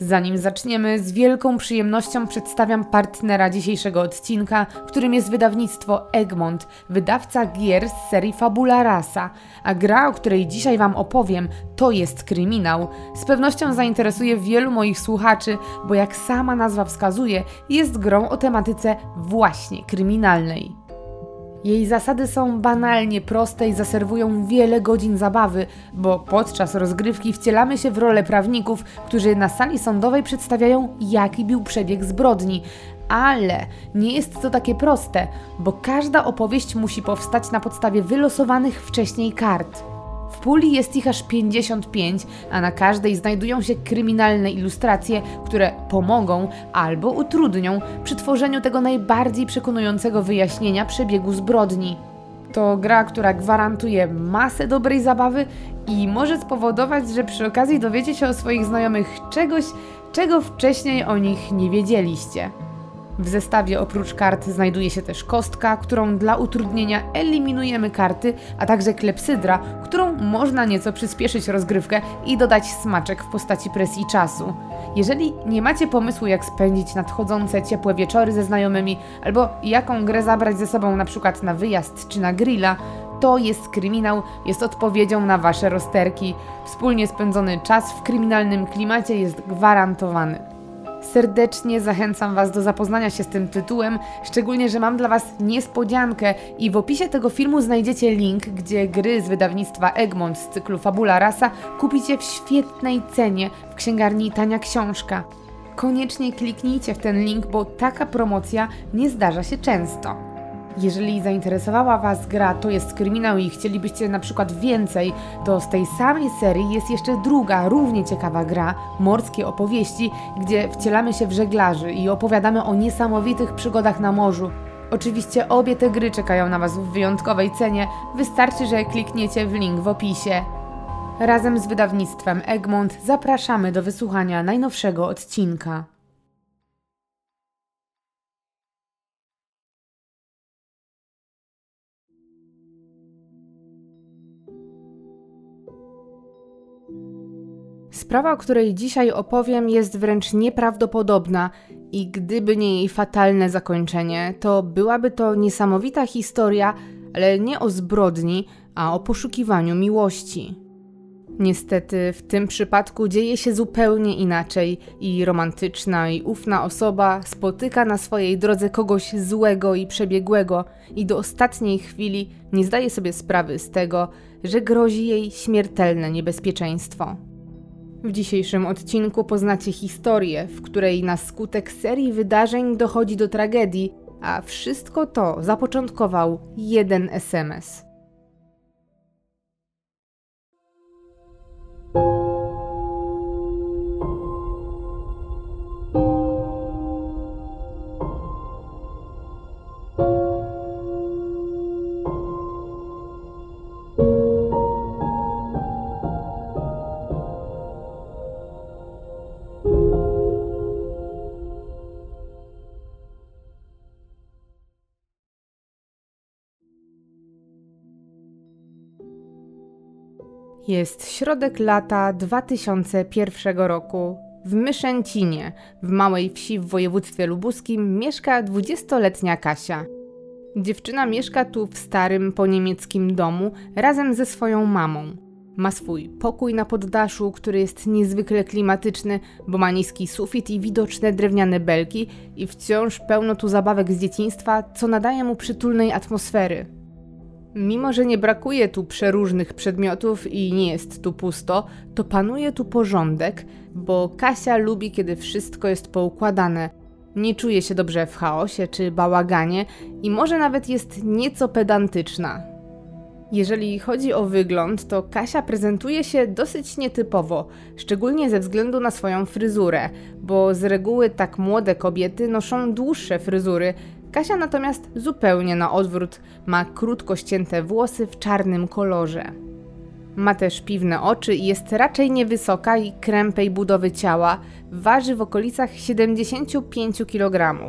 Zanim zaczniemy, z wielką przyjemnością przedstawiam partnera dzisiejszego odcinka, którym jest wydawnictwo Egmont, wydawca gier z serii Fabula Rasa. A gra, o której dzisiaj Wam opowiem, to jest kryminał. Z pewnością zainteresuje wielu moich słuchaczy, bo jak sama nazwa wskazuje, jest grą o tematyce właśnie kryminalnej. Jej zasady są banalnie proste i zaserwują wiele godzin zabawy, bo podczas rozgrywki wcielamy się w rolę prawników, którzy na sali sądowej przedstawiają, jaki był przebieg zbrodni. Ale nie jest to takie proste, bo każda opowieść musi powstać na podstawie wylosowanych wcześniej kart. Puli jest ich aż 55, a na każdej znajdują się kryminalne ilustracje, które pomogą albo utrudnią przy tworzeniu tego najbardziej przekonującego wyjaśnienia przebiegu zbrodni. To gra, która gwarantuje masę dobrej zabawy i może spowodować, że przy okazji dowiecie się o swoich znajomych czegoś, czego wcześniej o nich nie wiedzieliście. W zestawie oprócz kart znajduje się też kostka, którą dla utrudnienia eliminujemy karty, a także klepsydra, którą można nieco przyspieszyć rozgrywkę i dodać smaczek w postaci presji czasu. Jeżeli nie macie pomysłu, jak spędzić nadchodzące ciepłe wieczory ze znajomymi, albo jaką grę zabrać ze sobą na przykład na wyjazd czy na grilla, to jest kryminał, jest odpowiedzią na wasze rozterki. Wspólnie spędzony czas w kryminalnym klimacie jest gwarantowany. Serdecznie zachęcam Was do zapoznania się z tym tytułem, szczególnie, że mam dla Was niespodziankę i w opisie tego filmu znajdziecie link, gdzie gry z wydawnictwa Egmont z cyklu Fabula Rasa kupicie w świetnej cenie w księgarni Tania Książka. Koniecznie kliknijcie w ten link, bo taka promocja nie zdarza się często. Jeżeli zainteresowała Was gra To jest kryminał i chcielibyście na przykład więcej, to z tej samej serii jest jeszcze druga, równie ciekawa gra Morskie opowieści, gdzie wcielamy się w żeglarzy i opowiadamy o niesamowitych przygodach na morzu. Oczywiście obie te gry czekają na Was w wyjątkowej cenie, wystarczy, że klikniecie w link w opisie. Razem z wydawnictwem Egmont zapraszamy do wysłuchania najnowszego odcinka. Sprawa, o której dzisiaj opowiem, jest wręcz nieprawdopodobna i gdyby nie jej fatalne zakończenie, to byłaby to niesamowita historia, ale nie o zbrodni, a o poszukiwaniu miłości. Niestety w tym przypadku dzieje się zupełnie inaczej i romantyczna i ufna osoba spotyka na swojej drodze kogoś złego i przebiegłego i do ostatniej chwili nie zdaje sobie sprawy z tego, że grozi jej śmiertelne niebezpieczeństwo. W dzisiejszym odcinku poznacie historię, w której na skutek serii wydarzeń dochodzi do tragedii, a wszystko to zapoczątkował jeden SMS. Jest środek lata 2001 roku. W Myszęcinie, w małej wsi w województwie lubuskim, mieszka 20-letnia Kasia. Dziewczyna mieszka tu w starym poniemieckim domu razem ze swoją mamą. Ma swój pokój na poddaszu, który jest niezwykle klimatyczny, bo ma niski sufit i widoczne drewniane belki i wciąż pełno tu zabawek z dzieciństwa, co nadaje mu przytulnej atmosfery. Mimo, że nie brakuje tu przeróżnych przedmiotów i nie jest tu pusto, to panuje tu porządek, bo Kasia lubi, kiedy wszystko jest poukładane. Nie czuje się dobrze w chaosie czy bałaganie i może nawet jest nieco pedantyczna. Jeżeli chodzi o wygląd, to Kasia prezentuje się dosyć nietypowo, szczególnie ze względu na swoją fryzurę, bo z reguły tak młode kobiety noszą dłuższe fryzury, Kasia natomiast zupełnie na odwrót ma krótko ścięte włosy w czarnym kolorze. Ma też piwne oczy i jest raczej niewysoka i krępej budowy ciała, waży w okolicach 75 kg.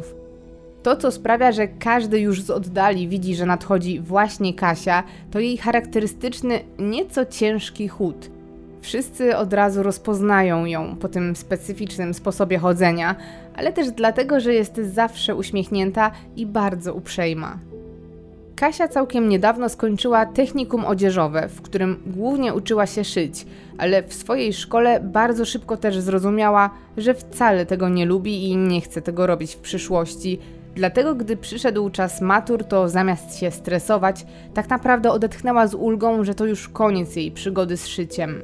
To, co sprawia, że każdy już z oddali widzi, że nadchodzi właśnie Kasia, to jej charakterystyczny, nieco ciężki chód. Wszyscy od razu rozpoznają ją po tym specyficznym sposobie chodzenia, ale też dlatego, że jest zawsze uśmiechnięta i bardzo uprzejma. Kasia całkiem niedawno skończyła technikum odzieżowe, w którym głównie uczyła się szyć, ale w swojej szkole bardzo szybko też zrozumiała, że wcale tego nie lubi i nie chce tego robić w przyszłości. Dlatego, gdy przyszedł czas matur, to zamiast się stresować, tak naprawdę odetchnęła z ulgą, że to już koniec jej przygody z szyciem.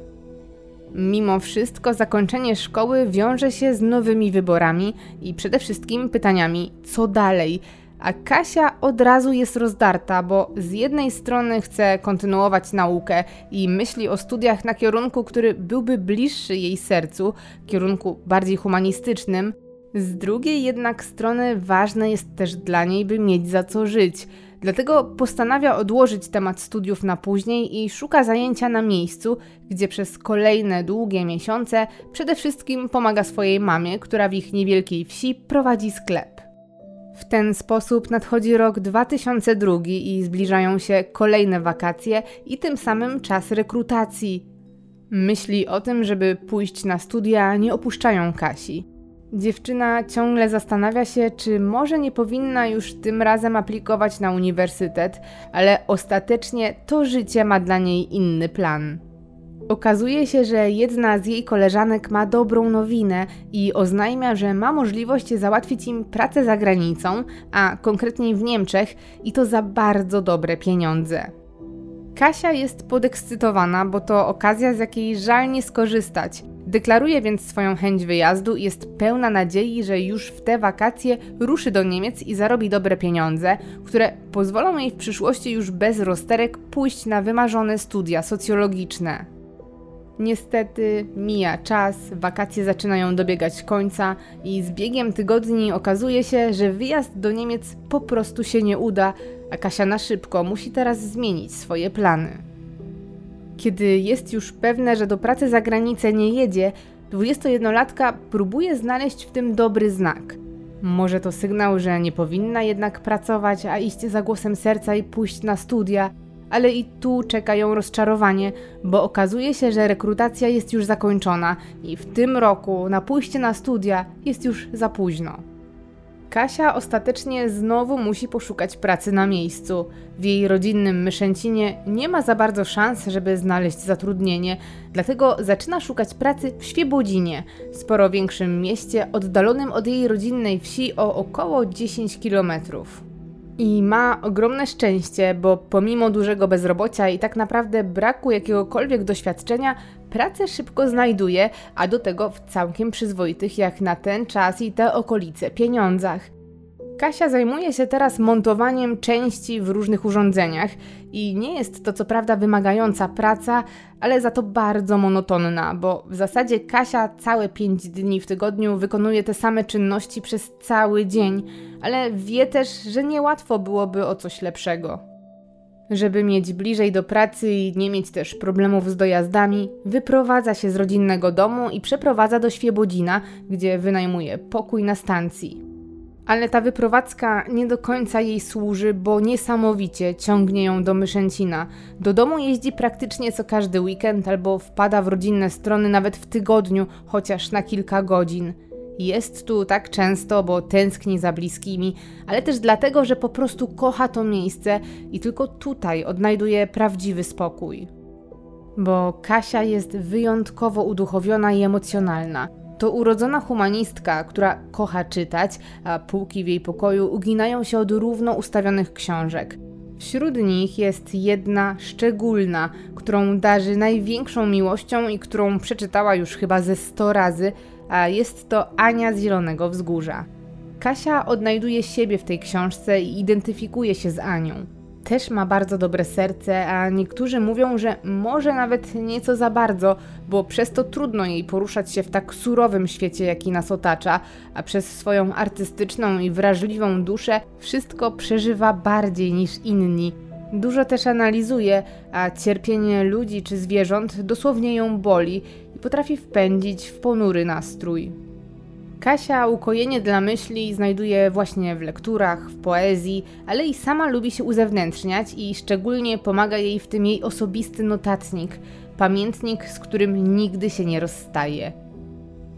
Mimo wszystko, zakończenie szkoły wiąże się z nowymi wyborami i przede wszystkim pytaniami, co dalej a Kasia od razu jest rozdarta, bo z jednej strony chce kontynuować naukę i myśli o studiach na kierunku, który byłby bliższy jej sercu, kierunku bardziej humanistycznym. Z drugiej jednak strony ważne jest też dla niej, by mieć za co żyć. Dlatego postanawia odłożyć temat studiów na później i szuka zajęcia na miejscu, gdzie przez kolejne długie miesiące przede wszystkim pomaga swojej mamie, która w ich niewielkiej wsi prowadzi sklep. W ten sposób nadchodzi rok 2002 i zbliżają się kolejne wakacje i tym samym czas rekrutacji. Myśli o tym, żeby pójść na studia, nie opuszczają Kasi. Dziewczyna ciągle zastanawia się, czy może nie powinna już tym razem aplikować na uniwersytet, ale ostatecznie to życie ma dla niej inny plan. Okazuje się, że jedna z jej koleżanek ma dobrą nowinę i oznajmia, że ma możliwość załatwić im pracę za granicą, a konkretniej w Niemczech, i to za bardzo dobre pieniądze. Kasia jest podekscytowana, bo to okazja, z jakiej żal nie skorzystać. Deklaruje więc swoją chęć wyjazdu i jest pełna nadziei, że już w te wakacje ruszy do Niemiec i zarobi dobre pieniądze, które pozwolą jej w przyszłości już bez rozterek pójść na wymarzone studia socjologiczne. Niestety mija czas, wakacje zaczynają dobiegać końca i z biegiem tygodni okazuje się, że wyjazd do Niemiec po prostu się nie uda, a Kasia na szybko musi teraz zmienić swoje plany. Kiedy jest już pewne, że do pracy za granicę nie jedzie, 21-latka próbuje znaleźć w tym dobry znak. Może to sygnał, że nie powinna jednak pracować, a iść za głosem serca i pójść na studia – ale i tu czekają rozczarowanie, bo okazuje się, że rekrutacja jest już zakończona i w tym roku na pójście na studia jest już za późno. Kasia ostatecznie znowu musi poszukać pracy na miejscu. W jej rodzinnym Myszęcinie nie ma za bardzo szans, żeby znaleźć zatrudnienie, dlatego zaczyna szukać pracy w Świebodzinie, sporo większym mieście oddalonym od jej rodzinnej wsi o około 10 kilometrów. I ma ogromne szczęście, bo pomimo dużego bezrobocia i tak naprawdę braku jakiegokolwiek doświadczenia, pracę szybko znajduje, a do tego w całkiem przyzwoitych jak na ten czas i te okolice pieniądzach. Kasia zajmuje się teraz montowaniem części w różnych urządzeniach i nie jest to co prawda wymagająca praca, ale za to bardzo monotonna, bo w zasadzie Kasia całe 5 dni w tygodniu wykonuje te same czynności przez cały dzień, ale wie też, że niełatwo byłoby o coś lepszego. Żeby mieć bliżej do pracy i nie mieć też problemów z dojazdami, wyprowadza się z rodzinnego domu i przeprowadza do Świebodzina, gdzie wynajmuje pokój na stacji. Ale ta wyprowadzka nie do końca jej służy, bo niesamowicie ciągnie ją do Myszęcina. Do domu jeździ praktycznie co każdy weekend albo wpada w rodzinne strony nawet w tygodniu, chociaż na kilka godzin. Jest tu tak często, bo tęskni za bliskimi, ale też dlatego, że po prostu kocha to miejsce i tylko tutaj odnajduje prawdziwy spokój. Bo Kasia jest wyjątkowo uduchowiona i emocjonalna. To urodzona humanistka, która kocha czytać, a półki w jej pokoju uginają się od równo ustawionych książek. Wśród nich jest jedna szczególna, którą darzy największą miłością i którą przeczytała już chyba ze 100 razy, a jest to Ania z Zielonego Wzgórza. Kasia odnajduje siebie w tej książce i identyfikuje się z Anią też ma bardzo dobre serce, a niektórzy mówią, że może nawet nieco za bardzo, bo przez to trudno jej poruszać się w tak surowym świecie, jaki nas otacza, a przez swoją artystyczną i wrażliwą duszę wszystko przeżywa bardziej niż inni. Dużo też analizuje, a cierpienie ludzi czy zwierząt dosłownie ją boli potrafi wpędzić w ponury nastrój. Kasia ukojenie dla myśli znajduje właśnie w lekturach, w poezji, ale i sama lubi się uzewnętrzniać i szczególnie pomaga jej w tym jej osobisty notatnik. Pamiętnik, z którym nigdy się nie rozstaje.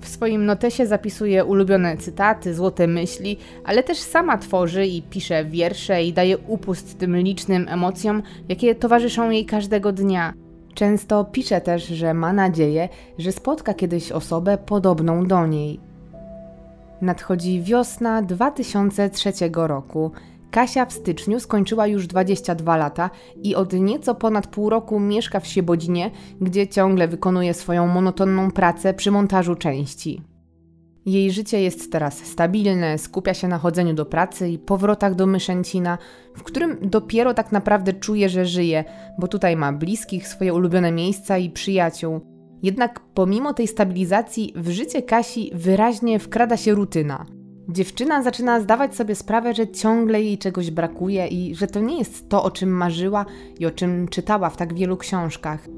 W swoim notesie zapisuje ulubione cytaty, złote myśli, ale też sama tworzy i pisze wiersze i daje upust tym licznym emocjom, jakie towarzyszą jej każdego dnia. Często pisze też, że ma nadzieję, że spotka kiedyś osobę podobną do niej. Nadchodzi wiosna 2003 roku. Kasia w styczniu skończyła już 22 lata i od nieco ponad pół roku mieszka w Siebodzinie, gdzie ciągle wykonuje swoją monotonną pracę przy montażu części. Jej życie jest teraz stabilne, skupia się na chodzeniu do pracy i powrotach do Myszęcina, w którym dopiero tak naprawdę czuje, że żyje, bo tutaj ma bliskich, swoje ulubione miejsca i przyjaciół. Jednak pomimo tej stabilizacji w życie Kasi wyraźnie wkrada się rutyna – Dziewczyna zaczyna zdawać sobie sprawę, że ciągle jej czegoś brakuje i że to nie jest to, o czym marzyła i o czym czytała w tak wielu książkach.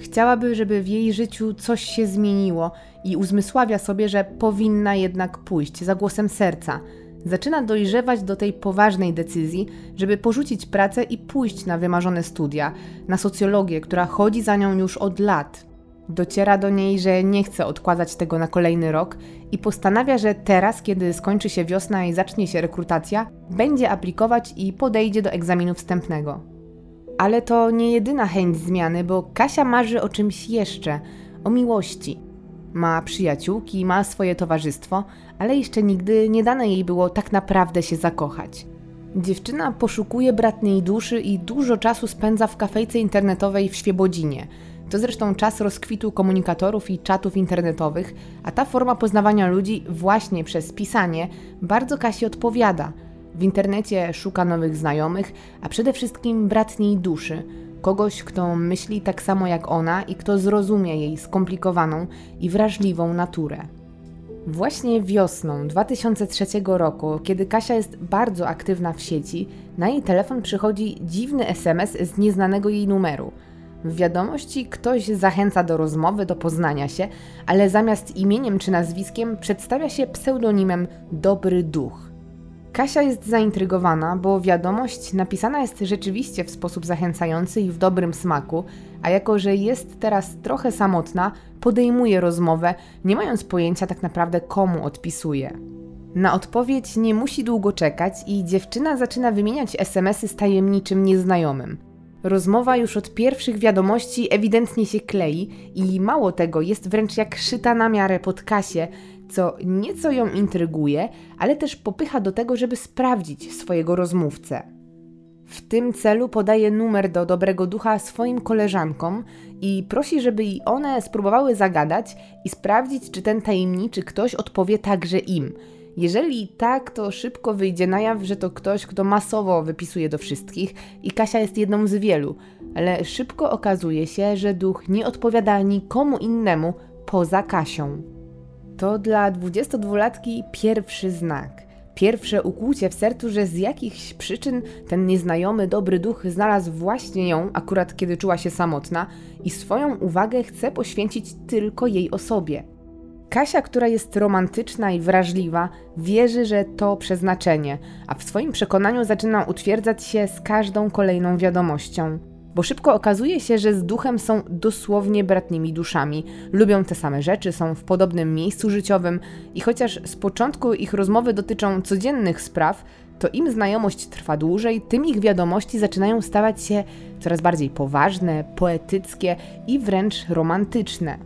Chciałaby, żeby w jej życiu coś się zmieniło i uzmysławia sobie, że powinna jednak pójść za głosem serca. Zaczyna dojrzewać do tej poważnej decyzji, żeby porzucić pracę i pójść na wymarzone studia, na socjologię, która chodzi za nią już od lat. Dociera do niej, że nie chce odkładać tego na kolejny rok i postanawia, że teraz, kiedy skończy się wiosna i zacznie się rekrutacja, będzie aplikować i podejdzie do egzaminu wstępnego. Ale to nie jedyna chęć zmiany, bo Kasia marzy o czymś jeszcze o miłości. Ma przyjaciółki, ma swoje towarzystwo, ale jeszcze nigdy nie dane jej było tak naprawdę się zakochać. Dziewczyna poszukuje bratniej duszy i dużo czasu spędza w kafejce internetowej w Świebodzinie – to zresztą czas rozkwitu komunikatorów i czatów internetowych, a ta forma poznawania ludzi właśnie przez pisanie bardzo Kasi odpowiada. W internecie szuka nowych znajomych, a przede wszystkim bratniej duszy, kogoś, kto myśli tak samo jak ona i kto zrozumie jej skomplikowaną i wrażliwą naturę. Właśnie wiosną 2003 roku, kiedy Kasia jest bardzo aktywna w sieci, na jej telefon przychodzi dziwny SMS z nieznanego jej numeru – w wiadomości ktoś zachęca do rozmowy, do poznania się, ale zamiast imieniem czy nazwiskiem przedstawia się pseudonimem Dobry Duch. Kasia jest zaintrygowana, bo wiadomość napisana jest rzeczywiście w sposób zachęcający i w dobrym smaku, a jako że jest teraz trochę samotna, podejmuje rozmowę, nie mając pojęcia tak naprawdę komu odpisuje. Na odpowiedź nie musi długo czekać i dziewczyna zaczyna wymieniać SMSy z tajemniczym nieznajomym. Rozmowa już od pierwszych wiadomości ewidentnie się klei i mało tego, jest wręcz jak szyta na miarę pod Kasię, co nieco ją intryguje, ale też popycha do tego, żeby sprawdzić swojego rozmówcę. W tym celu podaje numer do dobrego ducha swoim koleżankom i prosi, żeby i one spróbowały zagadać i sprawdzić, czy ten tajemniczy ktoś odpowie także im – jeżeli tak, to szybko wyjdzie na jaw, że to ktoś, kto masowo wypisuje do wszystkich i Kasia jest jedną z wielu, ale szybko okazuje się, że duch nie odpowiada nikomu innemu poza Kasią. To dla 22-latki pierwszy znak. Pierwsze ukłucie w sercu, że z jakichś przyczyn ten nieznajomy dobry duch znalazł właśnie ją, akurat kiedy czuła się samotna, i swoją uwagę chce poświęcić tylko jej osobie. Kasia, która jest romantyczna i wrażliwa, wierzy, że to przeznaczenie, a w swoim przekonaniu zaczyna utwierdzać się z każdą kolejną wiadomością. Bo szybko okazuje się, że z duchem są dosłownie bratnimi duszami, lubią te same rzeczy, są w podobnym miejscu życiowym i chociaż z początku ich rozmowy dotyczą codziennych spraw, to im znajomość trwa dłużej, tym ich wiadomości zaczynają stawać się coraz bardziej poważne, poetyckie i wręcz romantyczne.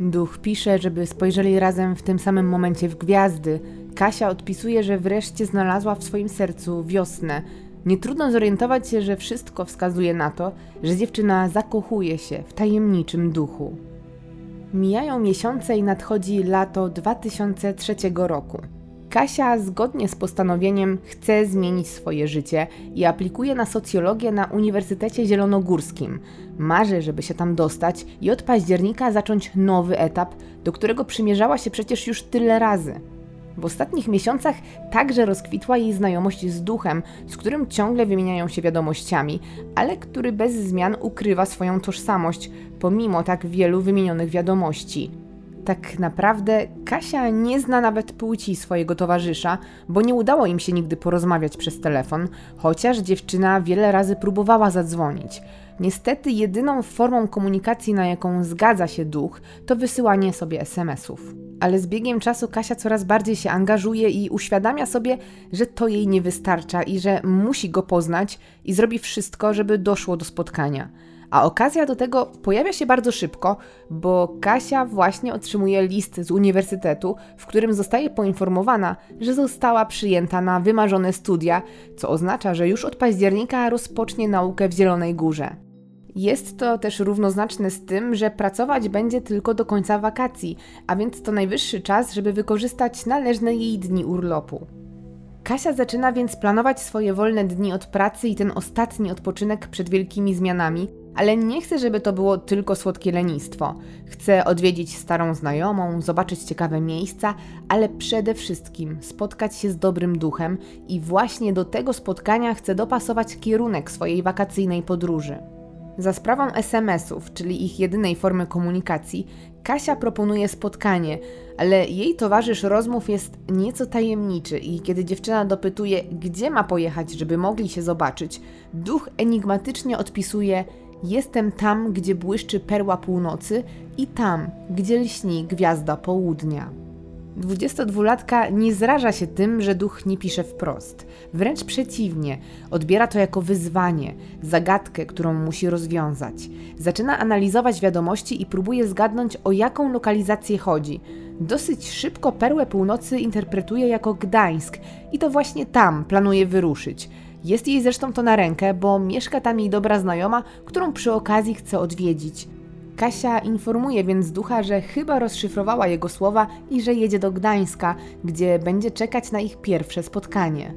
Duch pisze, żeby spojrzeli razem w tym samym momencie w gwiazdy. Kasia odpisuje, że wreszcie znalazła w swoim sercu wiosnę. Nie trudno zorientować się, że wszystko wskazuje na to, że dziewczyna zakochuje się w tajemniczym duchu. Mijają miesiące i nadchodzi lato 2003 roku. Kasia zgodnie z postanowieniem chce zmienić swoje życie i aplikuje na socjologię na Uniwersytecie Zielonogórskim. Marzy, żeby się tam dostać i od października zacząć nowy etap, do którego przymierzała się przecież już tyle razy. W ostatnich miesiącach także rozkwitła jej znajomość z duchem, z którym ciągle wymieniają się wiadomościami, ale który bez zmian ukrywa swoją tożsamość, pomimo tak wielu wymienionych wiadomości. Tak naprawdę Kasia nie zna nawet płci swojego towarzysza, bo nie udało im się nigdy porozmawiać przez telefon, chociaż dziewczyna wiele razy próbowała zadzwonić. Niestety jedyną formą komunikacji, na jaką zgadza się duch, to wysyłanie sobie SMS-ów. Ale z biegiem czasu Kasia coraz bardziej się angażuje i uświadamia sobie, że to jej nie wystarcza i że musi go poznać i zrobi wszystko, żeby doszło do spotkania. A okazja do tego pojawia się bardzo szybko, bo Kasia właśnie otrzymuje list z uniwersytetu, w którym zostaje poinformowana, że została przyjęta na wymarzone studia, co oznacza, że już od października rozpocznie naukę w Zielonej Górze. Jest to też równoznaczne z tym, że pracować będzie tylko do końca wakacji, a więc to najwyższy czas, żeby wykorzystać należne jej dni urlopu. Kasia zaczyna więc planować swoje wolne dni od pracy i ten ostatni odpoczynek przed wielkimi zmianami, ale nie chce, żeby to było tylko słodkie lenistwo. Chce odwiedzić starą znajomą, zobaczyć ciekawe miejsca, ale przede wszystkim spotkać się z dobrym duchem i właśnie do tego spotkania chce dopasować kierunek swojej wakacyjnej podróży. Za sprawą SMS-ów, czyli ich jedynej formy komunikacji, Kasia proponuje spotkanie, ale jej towarzysz rozmów jest nieco tajemniczy i kiedy dziewczyna dopytuje, gdzie ma pojechać, żeby mogli się zobaczyć, duch enigmatycznie odpisuje: Jestem tam, gdzie błyszczy perła północy i tam, gdzie lśni gwiazda południa. 22-latka nie zraża się tym, że duch nie pisze wprost. Wręcz przeciwnie, odbiera to jako wyzwanie, zagadkę, którą musi rozwiązać. Zaczyna analizować wiadomości i próbuje zgadnąć, o jaką lokalizację chodzi. Dosyć szybko perłę północy interpretuje jako Gdańsk i to właśnie tam planuje wyruszyć. Jest jej zresztą to na rękę, bo mieszka tam jej dobra znajoma, którą przy okazji chce odwiedzić. Kasia informuje więc ducha, że chyba rozszyfrowała jego słowa i że jedzie do Gdańska, gdzie będzie czekać na ich pierwsze spotkanie.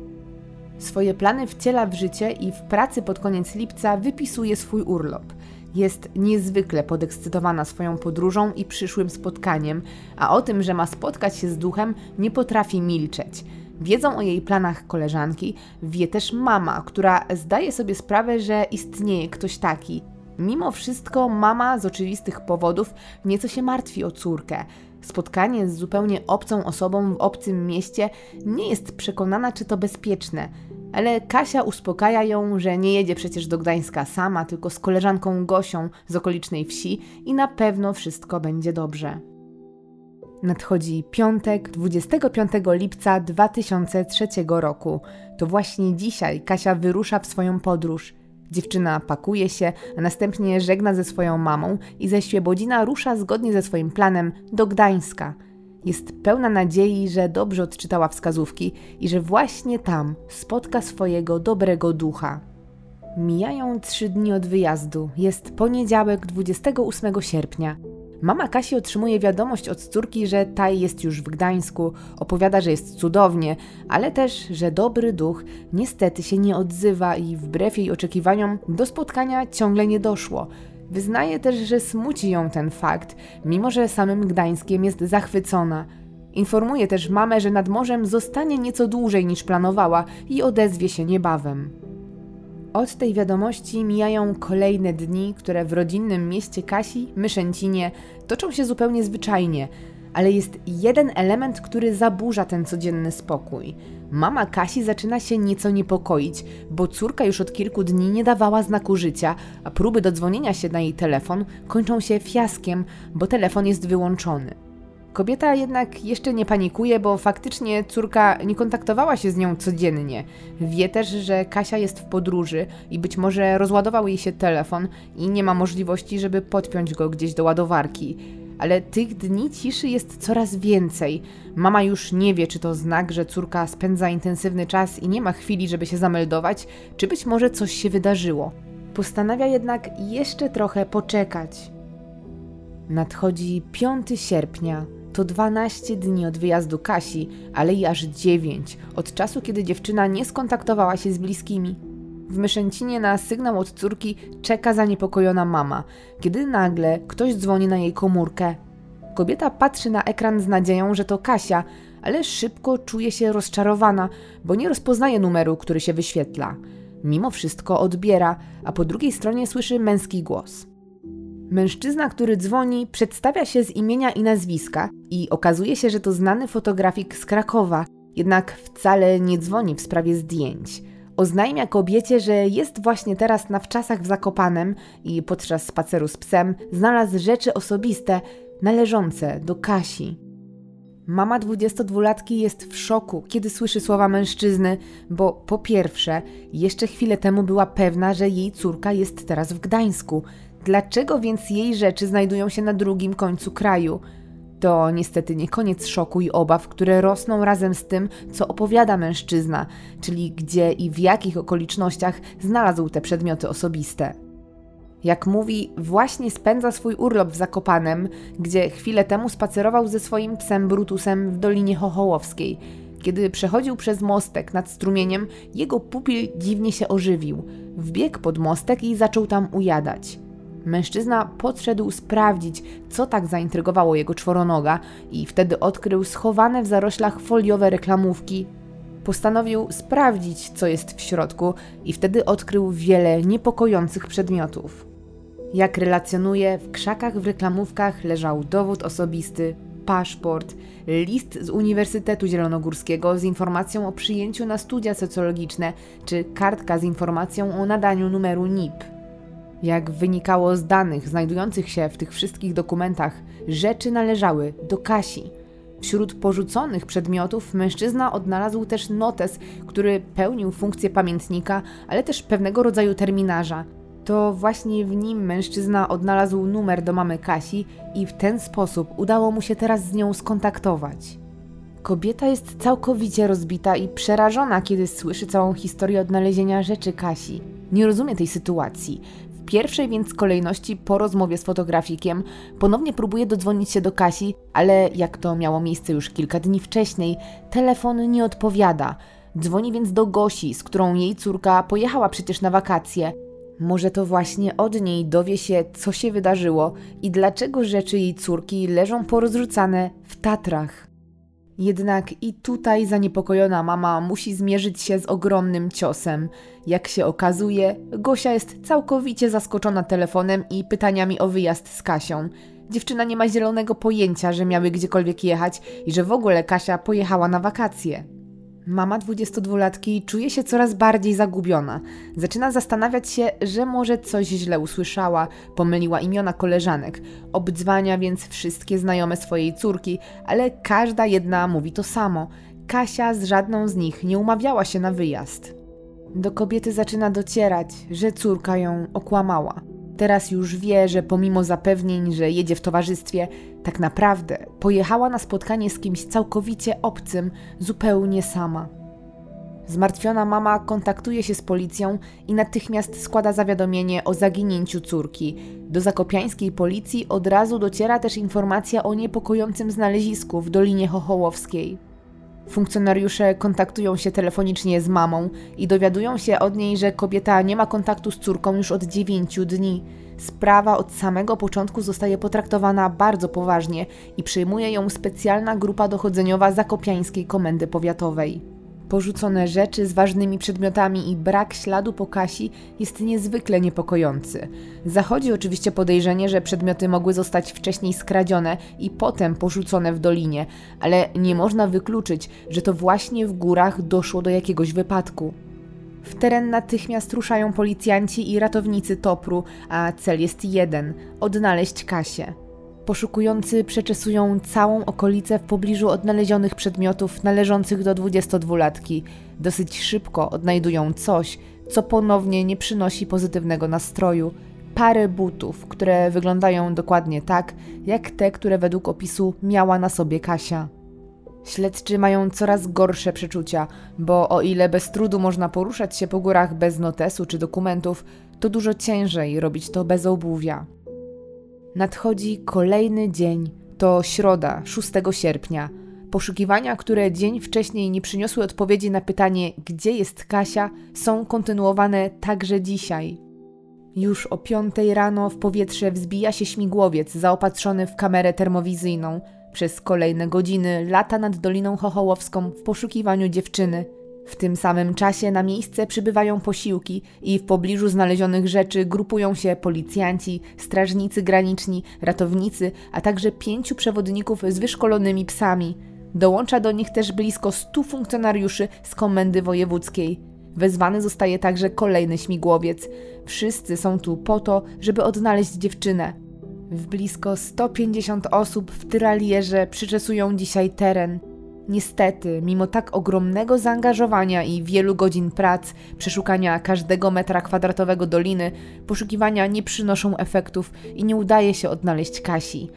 Swoje plany wciela w życie i w pracy pod koniec lipca wypisuje swój urlop. Jest niezwykle podekscytowana swoją podróżą i przyszłym spotkaniem, a o tym, że ma spotkać się z duchem, nie potrafi milczeć. Wiedzą o jej planach koleżanki, wie też mama, która zdaje sobie sprawę, że istnieje ktoś taki, Mimo wszystko mama z oczywistych powodów nieco się martwi o córkę. Spotkanie z zupełnie obcą osobą w obcym mieście nie jest przekonana, czy to bezpieczne. Ale Kasia uspokaja ją, że nie jedzie przecież do Gdańska sama, tylko z koleżanką Gosią z okolicznej wsi i na pewno wszystko będzie dobrze. Nadchodzi piątek, 25 lipca 2003 roku. To właśnie dzisiaj Kasia wyrusza w swoją podróż. Dziewczyna pakuje się, a następnie żegna ze swoją mamą i ze Świebodzina rusza zgodnie ze swoim planem do Gdańska. Jest pełna nadziei, że dobrze odczytała wskazówki i że właśnie tam spotka swojego dobrego ducha. Mijają trzy dni od wyjazdu. Jest poniedziałek 28 sierpnia. Mama Kasi otrzymuje wiadomość od córki, że ta jest już w Gdańsku, opowiada, że jest cudownie, ale też, że dobry duch niestety się nie odzywa i wbrew jej oczekiwaniom do spotkania ciągle nie doszło. Wyznaje też, że smuci ją ten fakt, mimo że samym Gdańskiem jest zachwycona. Informuje też mamę, że nad morzem zostanie nieco dłużej niż planowała i odezwie się niebawem. Od tej wiadomości mijają kolejne dni, które w rodzinnym mieście Kasi, Myszęcinie, toczą się zupełnie zwyczajnie, ale jest jeden element, który zaburza ten codzienny spokój. Mama Kasi zaczyna się nieco niepokoić, bo córka już od kilku dni nie dawała znaku życia, a próby dodzwonienia się na jej telefon kończą się fiaskiem, bo telefon jest wyłączony. Kobieta jednak jeszcze nie panikuje, bo faktycznie córka nie kontaktowała się z nią codziennie. Wie też, że Kasia jest w podróży i być może rozładował jej się telefon i nie ma możliwości, żeby podpiąć go gdzieś do ładowarki. Ale tych dni ciszy jest coraz więcej. Mama już nie wie, czy to znak, że córka spędza intensywny czas i nie ma chwili, żeby się zameldować, czy być może coś się wydarzyło. Postanawia jednak jeszcze trochę poczekać. Nadchodzi 5 sierpnia to 12 dni od wyjazdu Kasi, ale i aż 9 od czasu, kiedy dziewczyna nie skontaktowała się z bliskimi. W Myszęcinie na sygnał od córki czeka zaniepokojona mama, kiedy nagle ktoś dzwoni na jej komórkę. Kobieta patrzy na ekran z nadzieją, że to Kasia, ale szybko czuje się rozczarowana, bo nie rozpoznaje numeru, który się wyświetla. Mimo wszystko odbiera, a po drugiej stronie słyszy męski głos. Mężczyzna, który dzwoni, przedstawia się z imienia i nazwiska i okazuje się, że to znany fotografik z Krakowa, jednak wcale nie dzwoni w sprawie zdjęć. Oznajmia kobiecie, że jest właśnie teraz na wczasach w Zakopanem i podczas spaceru z psem znalazł rzeczy osobiste należące do Kasi. Mama 22-latki jest w szoku, kiedy słyszy słowa mężczyzny, bo po pierwsze, jeszcze chwilę temu była pewna, że jej córka jest teraz w Gdańsku. Dlaczego więc jej rzeczy znajdują się na drugim końcu kraju? To niestety nie koniec szoku i obaw, które rosną razem z tym, co opowiada mężczyzna, czyli gdzie i w jakich okolicznościach znalazł te przedmioty osobiste. Jak mówi, właśnie spędza swój urlop w Zakopanem, gdzie chwilę temu spacerował ze swoim psem Brutusem w Dolinie Chochołowskiej. Kiedy przechodził przez mostek nad strumieniem, jego pupil dziwnie się ożywił. Wbiegł pod mostek i zaczął tam ujadać. Mężczyzna podszedł sprawdzić, co tak zaintrygowało jego czworonoga, i wtedy odkrył schowane w zaroślach foliowe reklamówki. Postanowił sprawdzić, co jest w środku, i wtedy odkrył wiele niepokojących przedmiotów. Jak relacjonuje, w krzakach w reklamówkach leżał dowód osobisty, paszport, list z Uniwersytetu Zielonogórskiego z informacją o przyjęciu na studia socjologiczne, czy kartka z informacją o nadaniu numeru NIP. Jak wynikało z danych znajdujących się w tych wszystkich dokumentach, rzeczy należały do Kasi. Wśród porzuconych przedmiotów mężczyzna odnalazł też notes, który pełnił funkcję pamiętnika, ale też pewnego rodzaju terminarza. To właśnie w nim mężczyzna odnalazł numer do mamy Kasi i w ten sposób udało mu się teraz z nią skontaktować. Kobieta jest całkowicie rozbita i przerażona, kiedy słyszy całą historię odnalezienia rzeczy Kasi. Nie rozumie tej sytuacji pierwszej więc kolejności po rozmowie z fotografikiem ponownie próbuje dodzwonić się do Kasi, ale jak to miało miejsce już kilka dni wcześniej, telefon nie odpowiada. Dzwoni więc do Gosi, z którą jej córka pojechała przecież na wakacje. Może to właśnie od niej dowie się, co się wydarzyło i dlaczego rzeczy jej córki leżą porozrzucane w Tatrach. Jednak i tutaj zaniepokojona mama musi zmierzyć się z ogromnym ciosem. Jak się okazuje, Gosia jest całkowicie zaskoczona telefonem i pytaniami o wyjazd z Kasią. Dziewczyna nie ma zielonego pojęcia, że miały gdziekolwiek jechać i że w ogóle Kasia pojechała na wakacje. Mama 22-latki czuje się coraz bardziej zagubiona. Zaczyna zastanawiać się, że może coś źle usłyszała, pomyliła imiona koleżanek. Obdzwania więc wszystkie znajome swojej córki, ale każda jedna mówi to samo. Kasia z żadną z nich nie umawiała się na wyjazd. Do kobiety zaczyna docierać, że córka ją okłamała. Teraz już wie, że pomimo zapewnień, że jedzie w towarzystwie, tak naprawdę pojechała na spotkanie z kimś całkowicie obcym, zupełnie sama. Zmartwiona mama kontaktuje się z policją i natychmiast składa zawiadomienie o zaginięciu córki. Do zakopiańskiej policji od razu dociera też informacja o niepokojącym znalezisku w Dolinie Chochołowskiej. Funkcjonariusze kontaktują się telefonicznie z mamą i dowiadują się od niej, że kobieta nie ma kontaktu z córką już od 9 dni. Sprawa od samego początku zostaje potraktowana bardzo poważnie i przyjmuje ją specjalna grupa dochodzeniowa Zakopiańskiej Komendy Powiatowej. Porzucone rzeczy z ważnymi przedmiotami i brak śladu po Kasi jest niezwykle niepokojący. Zachodzi oczywiście podejrzenie, że przedmioty mogły zostać wcześniej skradzione i potem porzucone w dolinie, ale nie można wykluczyć, że to właśnie w górach doszło do jakiegoś wypadku. W teren natychmiast ruszają policjanci i ratownicy Topru, a cel jest jeden odnaleźć Kasię. Poszukujący przeczesują całą okolicę w pobliżu odnalezionych przedmiotów należących do 22-latki. Dosyć szybko odnajdują coś, co ponownie nie przynosi pozytywnego nastroju. Parę butów, które wyglądają dokładnie tak, jak te, które według opisu miała na sobie Kasia. Śledczy mają coraz gorsze przeczucia, bo o ile bez trudu można poruszać się po górach bez notesu czy dokumentów, to dużo ciężej robić to bez obuwia. Nadchodzi kolejny dzień. To środa, 6 sierpnia. Poszukiwania, które dzień wcześniej nie przyniosły odpowiedzi na pytanie, gdzie jest Kasia, są kontynuowane także dzisiaj. Już o 5 rano w powietrze wzbija się śmigłowiec zaopatrzony w kamerę termowizyjną. Przez kolejne godziny lata nad Doliną Chochołowską w poszukiwaniu dziewczyny. W tym samym czasie na miejsce przybywają posiłki i w pobliżu znalezionych rzeczy grupują się policjanci, strażnicy graniczni, ratownicy, a także pięciu przewodników z wyszkolonymi psami. Dołącza do nich też blisko stu funkcjonariuszy z komendy wojewódzkiej. Wezwany zostaje także kolejny śmigłowiec. Wszyscy są tu po to, żeby odnaleźć dziewczynę. W blisko 150 osób w tyralierze przyczesują dzisiaj teren. Niestety, mimo tak ogromnego zaangażowania i wielu godzin prac, przeszukania każdego metra kwadratowego doliny, poszukiwania nie przynoszą efektów i nie udaje się odnaleźć Kasi.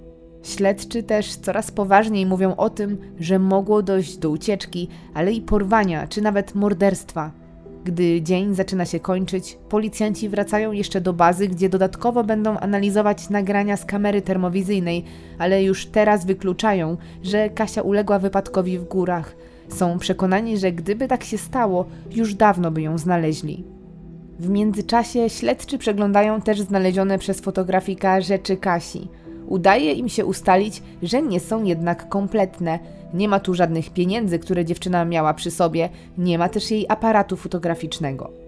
Śledczy też coraz poważniej mówią o tym, że mogło dojść do ucieczki, ale i porwania czy nawet morderstwa. Gdy dzień zaczyna się kończyć, policjanci wracają jeszcze do bazy, gdzie dodatkowo będą analizować nagrania z kamery termowizyjnej, ale już teraz wykluczają, że Kasia uległa wypadkowi w górach. Są przekonani, że gdyby tak się stało, już dawno by ją znaleźli. W międzyczasie śledczy przeglądają też znalezione przez fotografika rzeczy Kasi. Udaje im się ustalić, że nie są jednak kompletne. Nie ma tu żadnych pieniędzy, które dziewczyna miała przy sobie, nie ma też jej aparatu fotograficznego.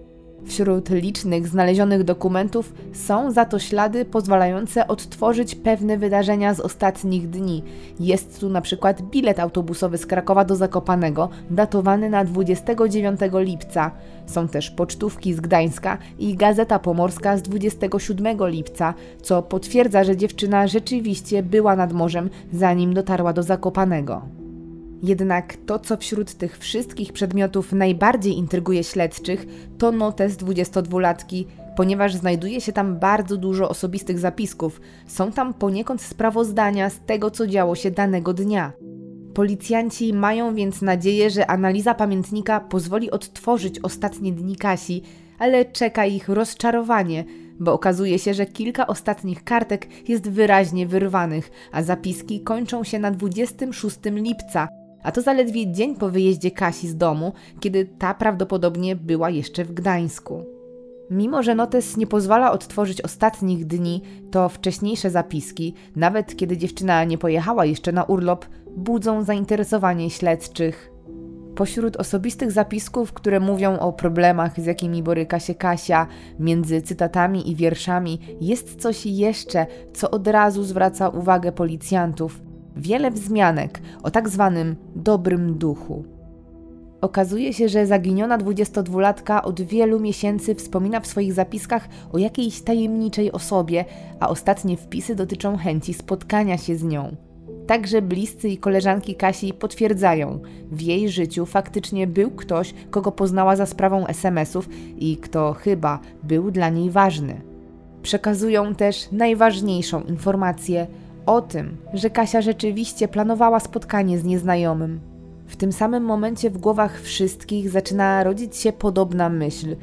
Wśród licznych znalezionych dokumentów są za to ślady pozwalające odtworzyć pewne wydarzenia z ostatnich dni. Jest tu na przykład bilet autobusowy z Krakowa do Zakopanego, datowany na 29 lipca. Są też pocztówki z Gdańska i Gazeta Pomorska z 27 lipca, co potwierdza, że dziewczyna rzeczywiście była nad morzem, zanim dotarła do Zakopanego. Jednak to, co wśród tych wszystkich przedmiotów najbardziej intryguje śledczych, to notes 22-latki, ponieważ znajduje się tam bardzo dużo osobistych zapisków. Są tam poniekąd sprawozdania z tego, co działo się danego dnia. Policjanci mają więc nadzieję, że analiza pamiętnika pozwoli odtworzyć ostatnie dni Kasi, ale czeka ich rozczarowanie, bo okazuje się, że kilka ostatnich kartek jest wyraźnie wyrwanych, a zapiski kończą się na 26 lipca, a to zaledwie dzień po wyjeździe Kasi z domu, kiedy ta prawdopodobnie była jeszcze w Gdańsku. Mimo, że notes nie pozwala odtworzyć ostatnich dni, to wcześniejsze zapiski, nawet kiedy dziewczyna nie pojechała jeszcze na urlop, budzą zainteresowanie śledczych. Pośród osobistych zapisków, które mówią o problemach, z jakimi boryka się Kasia, między cytatami i wierszami, jest coś jeszcze, co od razu zwraca uwagę policjantów wiele wzmianek o tak zwanym dobrym duchu. Okazuje się, że zaginiona 22-latka od wielu miesięcy wspomina w swoich zapiskach o jakiejś tajemniczej osobie, a ostatnie wpisy dotyczą chęci spotkania się z nią. Także bliscy i koleżanki Kasi potwierdzają, w jej życiu faktycznie był ktoś, kogo poznała za sprawą SMS-ów i kto chyba był dla niej ważny. Przekazują też najważniejszą informację o tym, że Kasia rzeczywiście planowała spotkanie z nieznajomym. W tym samym momencie w głowach wszystkich zaczyna rodzić się podobna myśl.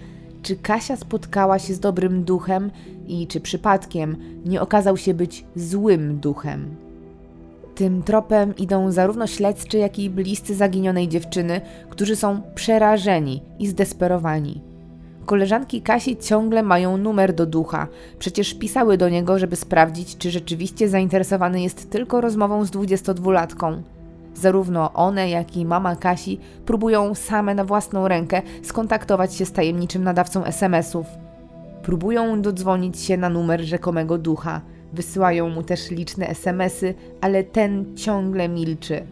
Czy Kasia spotkała się z dobrym duchem i czy przypadkiem nie okazał się być złym duchem? Tym tropem idą zarówno śledczy, jak i bliscy zaginionej dziewczyny, którzy są przerażeni i zdesperowani. Koleżanki Kasi ciągle mają numer do ducha. Przecież pisały do niego, żeby sprawdzić, czy rzeczywiście zainteresowany jest tylko rozmową z 22-latką. Zarówno one, jak i mama Kasi próbują same na własną rękę skontaktować się z tajemniczym nadawcą SMS-ów. Próbują dodzwonić się na numer rzekomego ducha. Wysyłają mu też liczne SMS-y, ale ten ciągle milczy.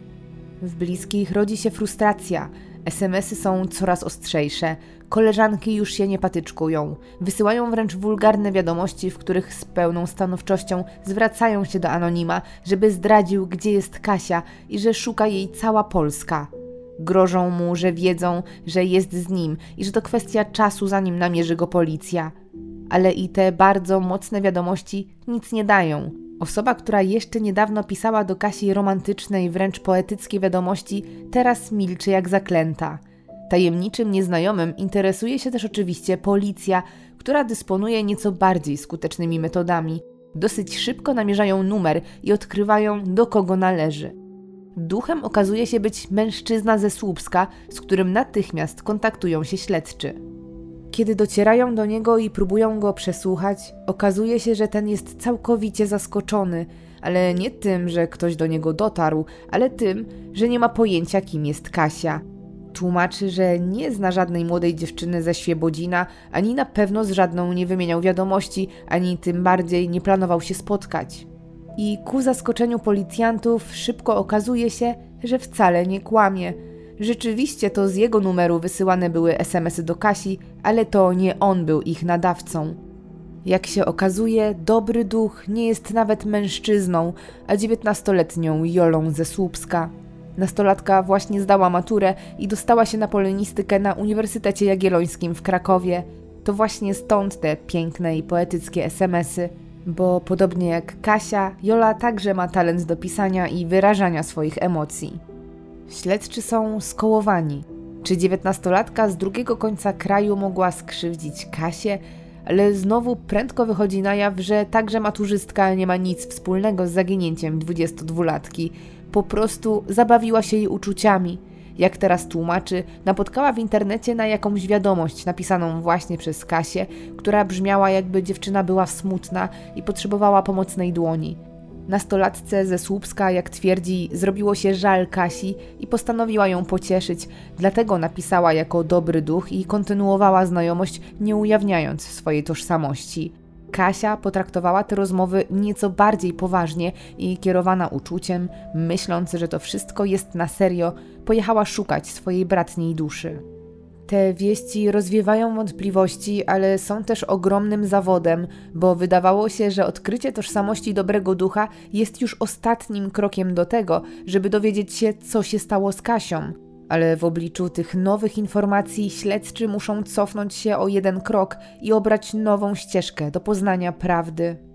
W bliskich rodzi się frustracja. SMS-y są coraz ostrzejsze. Koleżanki już się nie patyczkują. Wysyłają wręcz wulgarne wiadomości, w których z pełną stanowczością zwracają się do anonima, żeby zdradził, gdzie jest Kasia i że szuka jej cała Polska. Grożą mu, że wiedzą, że jest z nim i że to kwestia czasu, zanim namierzy go policja. Ale i te bardzo mocne wiadomości nic nie dają. Osoba, która jeszcze niedawno pisała do Kasi romantyczne i wręcz poetyckie wiadomości, teraz milczy jak zaklęta. Tajemniczym nieznajomym interesuje się też oczywiście policja, która dysponuje nieco bardziej skutecznymi metodami. Dosyć szybko namierzają numer i odkrywają, do kogo należy. Duchem okazuje się być mężczyzna ze Słupska, z którym natychmiast kontaktują się śledczy. Kiedy docierają do niego i próbują go przesłuchać, okazuje się, że ten jest całkowicie zaskoczony, ale nie tym, że ktoś do niego dotarł, ale tym, że nie ma pojęcia, kim jest Kasia. Tłumaczy, że nie zna żadnej młodej dziewczyny ze Świebodzina, ani na pewno z żadną nie wymieniał wiadomości, ani tym bardziej nie planował się spotkać. I ku zaskoczeniu policjantów szybko okazuje się, że wcale nie kłamie. Rzeczywiście to z jego numeru wysyłane były SMSy do Kasi, ale to nie on był ich nadawcą. Jak się okazuje, dobry duch nie jest nawet mężczyzną, a dziewiętnastoletnią Jolą ze Słupska. Nastolatka właśnie zdała maturę i dostała się na polonistykę na Uniwersytecie Jagiellońskim w Krakowie. To właśnie stąd te piękne i poetyckie SMSy, bo podobnie jak Kasia, Jola także ma talent do pisania i wyrażania swoich emocji. Śledczy są skołowani. Czy dziewiętnastolatka z drugiego końca kraju mogła skrzywdzić Kasię? Ale znowu prędko wychodzi na jaw, że także maturzystka nie ma nic wspólnego z zaginięciem 22-latki. Po prostu zabawiła się jej uczuciami. Jak teraz tłumaczy, napotkała w internecie na jakąś wiadomość napisaną właśnie przez Kasię, która brzmiała jakby dziewczyna była smutna i potrzebowała pomocnej dłoni. Nastolatce ze Słupska, jak twierdzi, zrobiło się żal Kasi i postanowiła ją pocieszyć, dlatego napisała jako dobry duch i kontynuowała znajomość, nie ujawniając swojej tożsamości. Kasia potraktowała te rozmowy nieco bardziej poważnie i kierowana uczuciem, myśląc, że to wszystko jest na serio, pojechała szukać swojej bratniej duszy. Te wieści rozwiewają wątpliwości, ale są też ogromnym zawodem, bo wydawało się, że odkrycie tożsamości dobrego ducha jest już ostatnim krokiem do tego, żeby dowiedzieć się, co się stało z Kasią. Ale w obliczu tych nowych informacji śledczy muszą cofnąć się o jeden krok i obrać nową ścieżkę do poznania prawdy.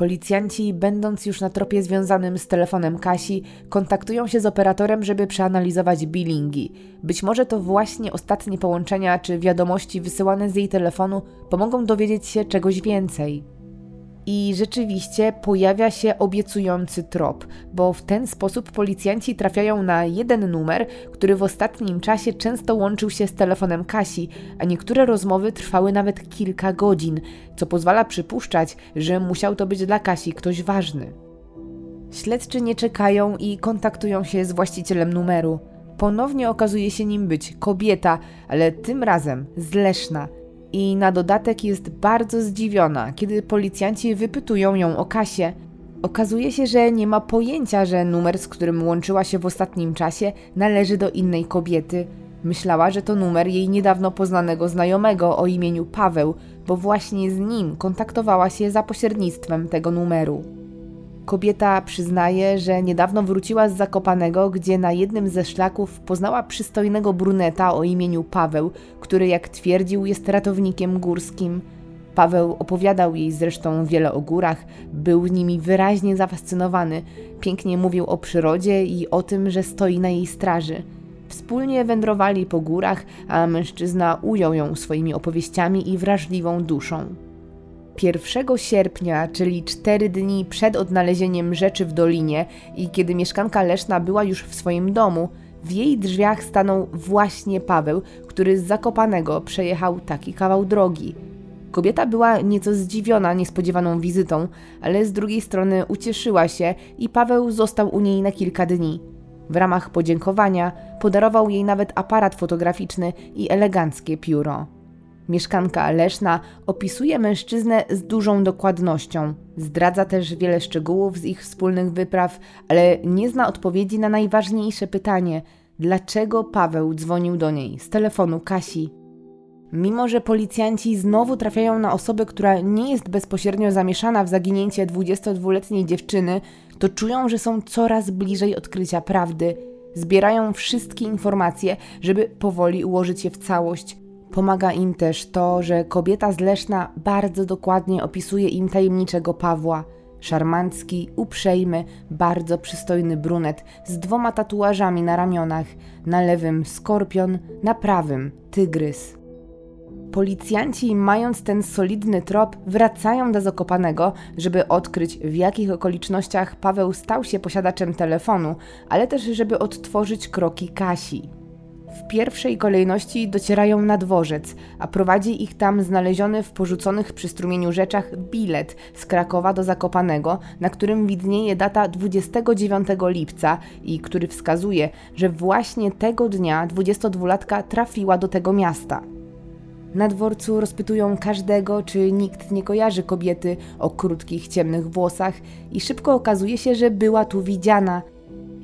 Policjanci, będąc już na tropie związanym z telefonem Kasi, kontaktują się z operatorem, żeby przeanalizować billingi. Być może to właśnie ostatnie połączenia czy wiadomości wysyłane z jej telefonu pomogą dowiedzieć się czegoś więcej. I rzeczywiście pojawia się obiecujący trop, bo w ten sposób policjanci trafiają na jeden numer, który w ostatnim czasie często łączył się z telefonem Kasi, a niektóre rozmowy trwały nawet kilka godzin, co pozwala przypuszczać, że musiał to być dla Kasi ktoś ważny. Śledczy nie czekają i kontaktują się z właścicielem numeru. Ponownie okazuje się nim być kobieta, ale tym razem z Leszna – i na dodatek jest bardzo zdziwiona, kiedy policjanci wypytują ją o Kasię. Okazuje się, że nie ma pojęcia, że numer, z którym łączyła się w ostatnim czasie, należy do innej kobiety. Myślała, że to numer jej niedawno poznanego znajomego o imieniu Paweł, bo właśnie z nim kontaktowała się za pośrednictwem tego numeru. Kobieta przyznaje, że niedawno wróciła z Zakopanego, gdzie na jednym ze szlaków poznała przystojnego bruneta o imieniu Paweł, który jak twierdził jest ratownikiem górskim. Paweł opowiadał jej zresztą wiele o górach, był nimi wyraźnie zafascynowany, pięknie mówił o przyrodzie i o tym, że stoi na jej straży. Wspólnie wędrowali po górach, a mężczyzna ujął ją swoimi opowieściami i wrażliwą duszą. 1 sierpnia, czyli cztery dni przed odnalezieniem rzeczy w dolinie i kiedy mieszkanka Leszna była już w swoim domu, w jej drzwiach stanął właśnie Paweł, który z Zakopanego przejechał taki kawał drogi. Kobieta była nieco zdziwiona niespodziewaną wizytą, ale z drugiej strony ucieszyła się i Paweł został u niej na kilka dni. W ramach podziękowania podarował jej nawet aparat fotograficzny i eleganckie pióro. Mieszkanka Leszna opisuje mężczyznę z dużą dokładnością. Zdradza też wiele szczegółów z ich wspólnych wypraw, ale nie zna odpowiedzi na najważniejsze pytanie: dlaczego Paweł dzwonił do niej z telefonu Kasi? Mimo, że policjanci znowu trafiają na osobę, która nie jest bezpośrednio zamieszana w zaginięcie 22-letniej dziewczyny, to czują, że są coraz bliżej odkrycia prawdy. Zbierają wszystkie informacje, żeby powoli ułożyć je w całość. Pomaga im też to, że kobieta z Leszna bardzo dokładnie opisuje im tajemniczego Pawła. Szarmancki, uprzejmy, bardzo przystojny brunet z dwoma tatuażami na ramionach, na lewym skorpion, na prawym tygrys. Policjanci, mając ten solidny trop, wracają do Zakopanego, żeby odkryć w jakich okolicznościach Paweł stał się posiadaczem telefonu, ale też żeby odtworzyć kroki Kasi. W pierwszej kolejności docierają na dworzec, a prowadzi ich tam znaleziony w porzuconych przy strumieniu rzeczach bilet z Krakowa do Zakopanego, na którym widnieje data 29 lipca i który wskazuje, że właśnie tego dnia 22-latka trafiła do tego miasta. Na dworcu rozpytują każdego, czy nikt nie kojarzy kobiety o krótkich, ciemnych włosach, i szybko okazuje się, że była tu widziana.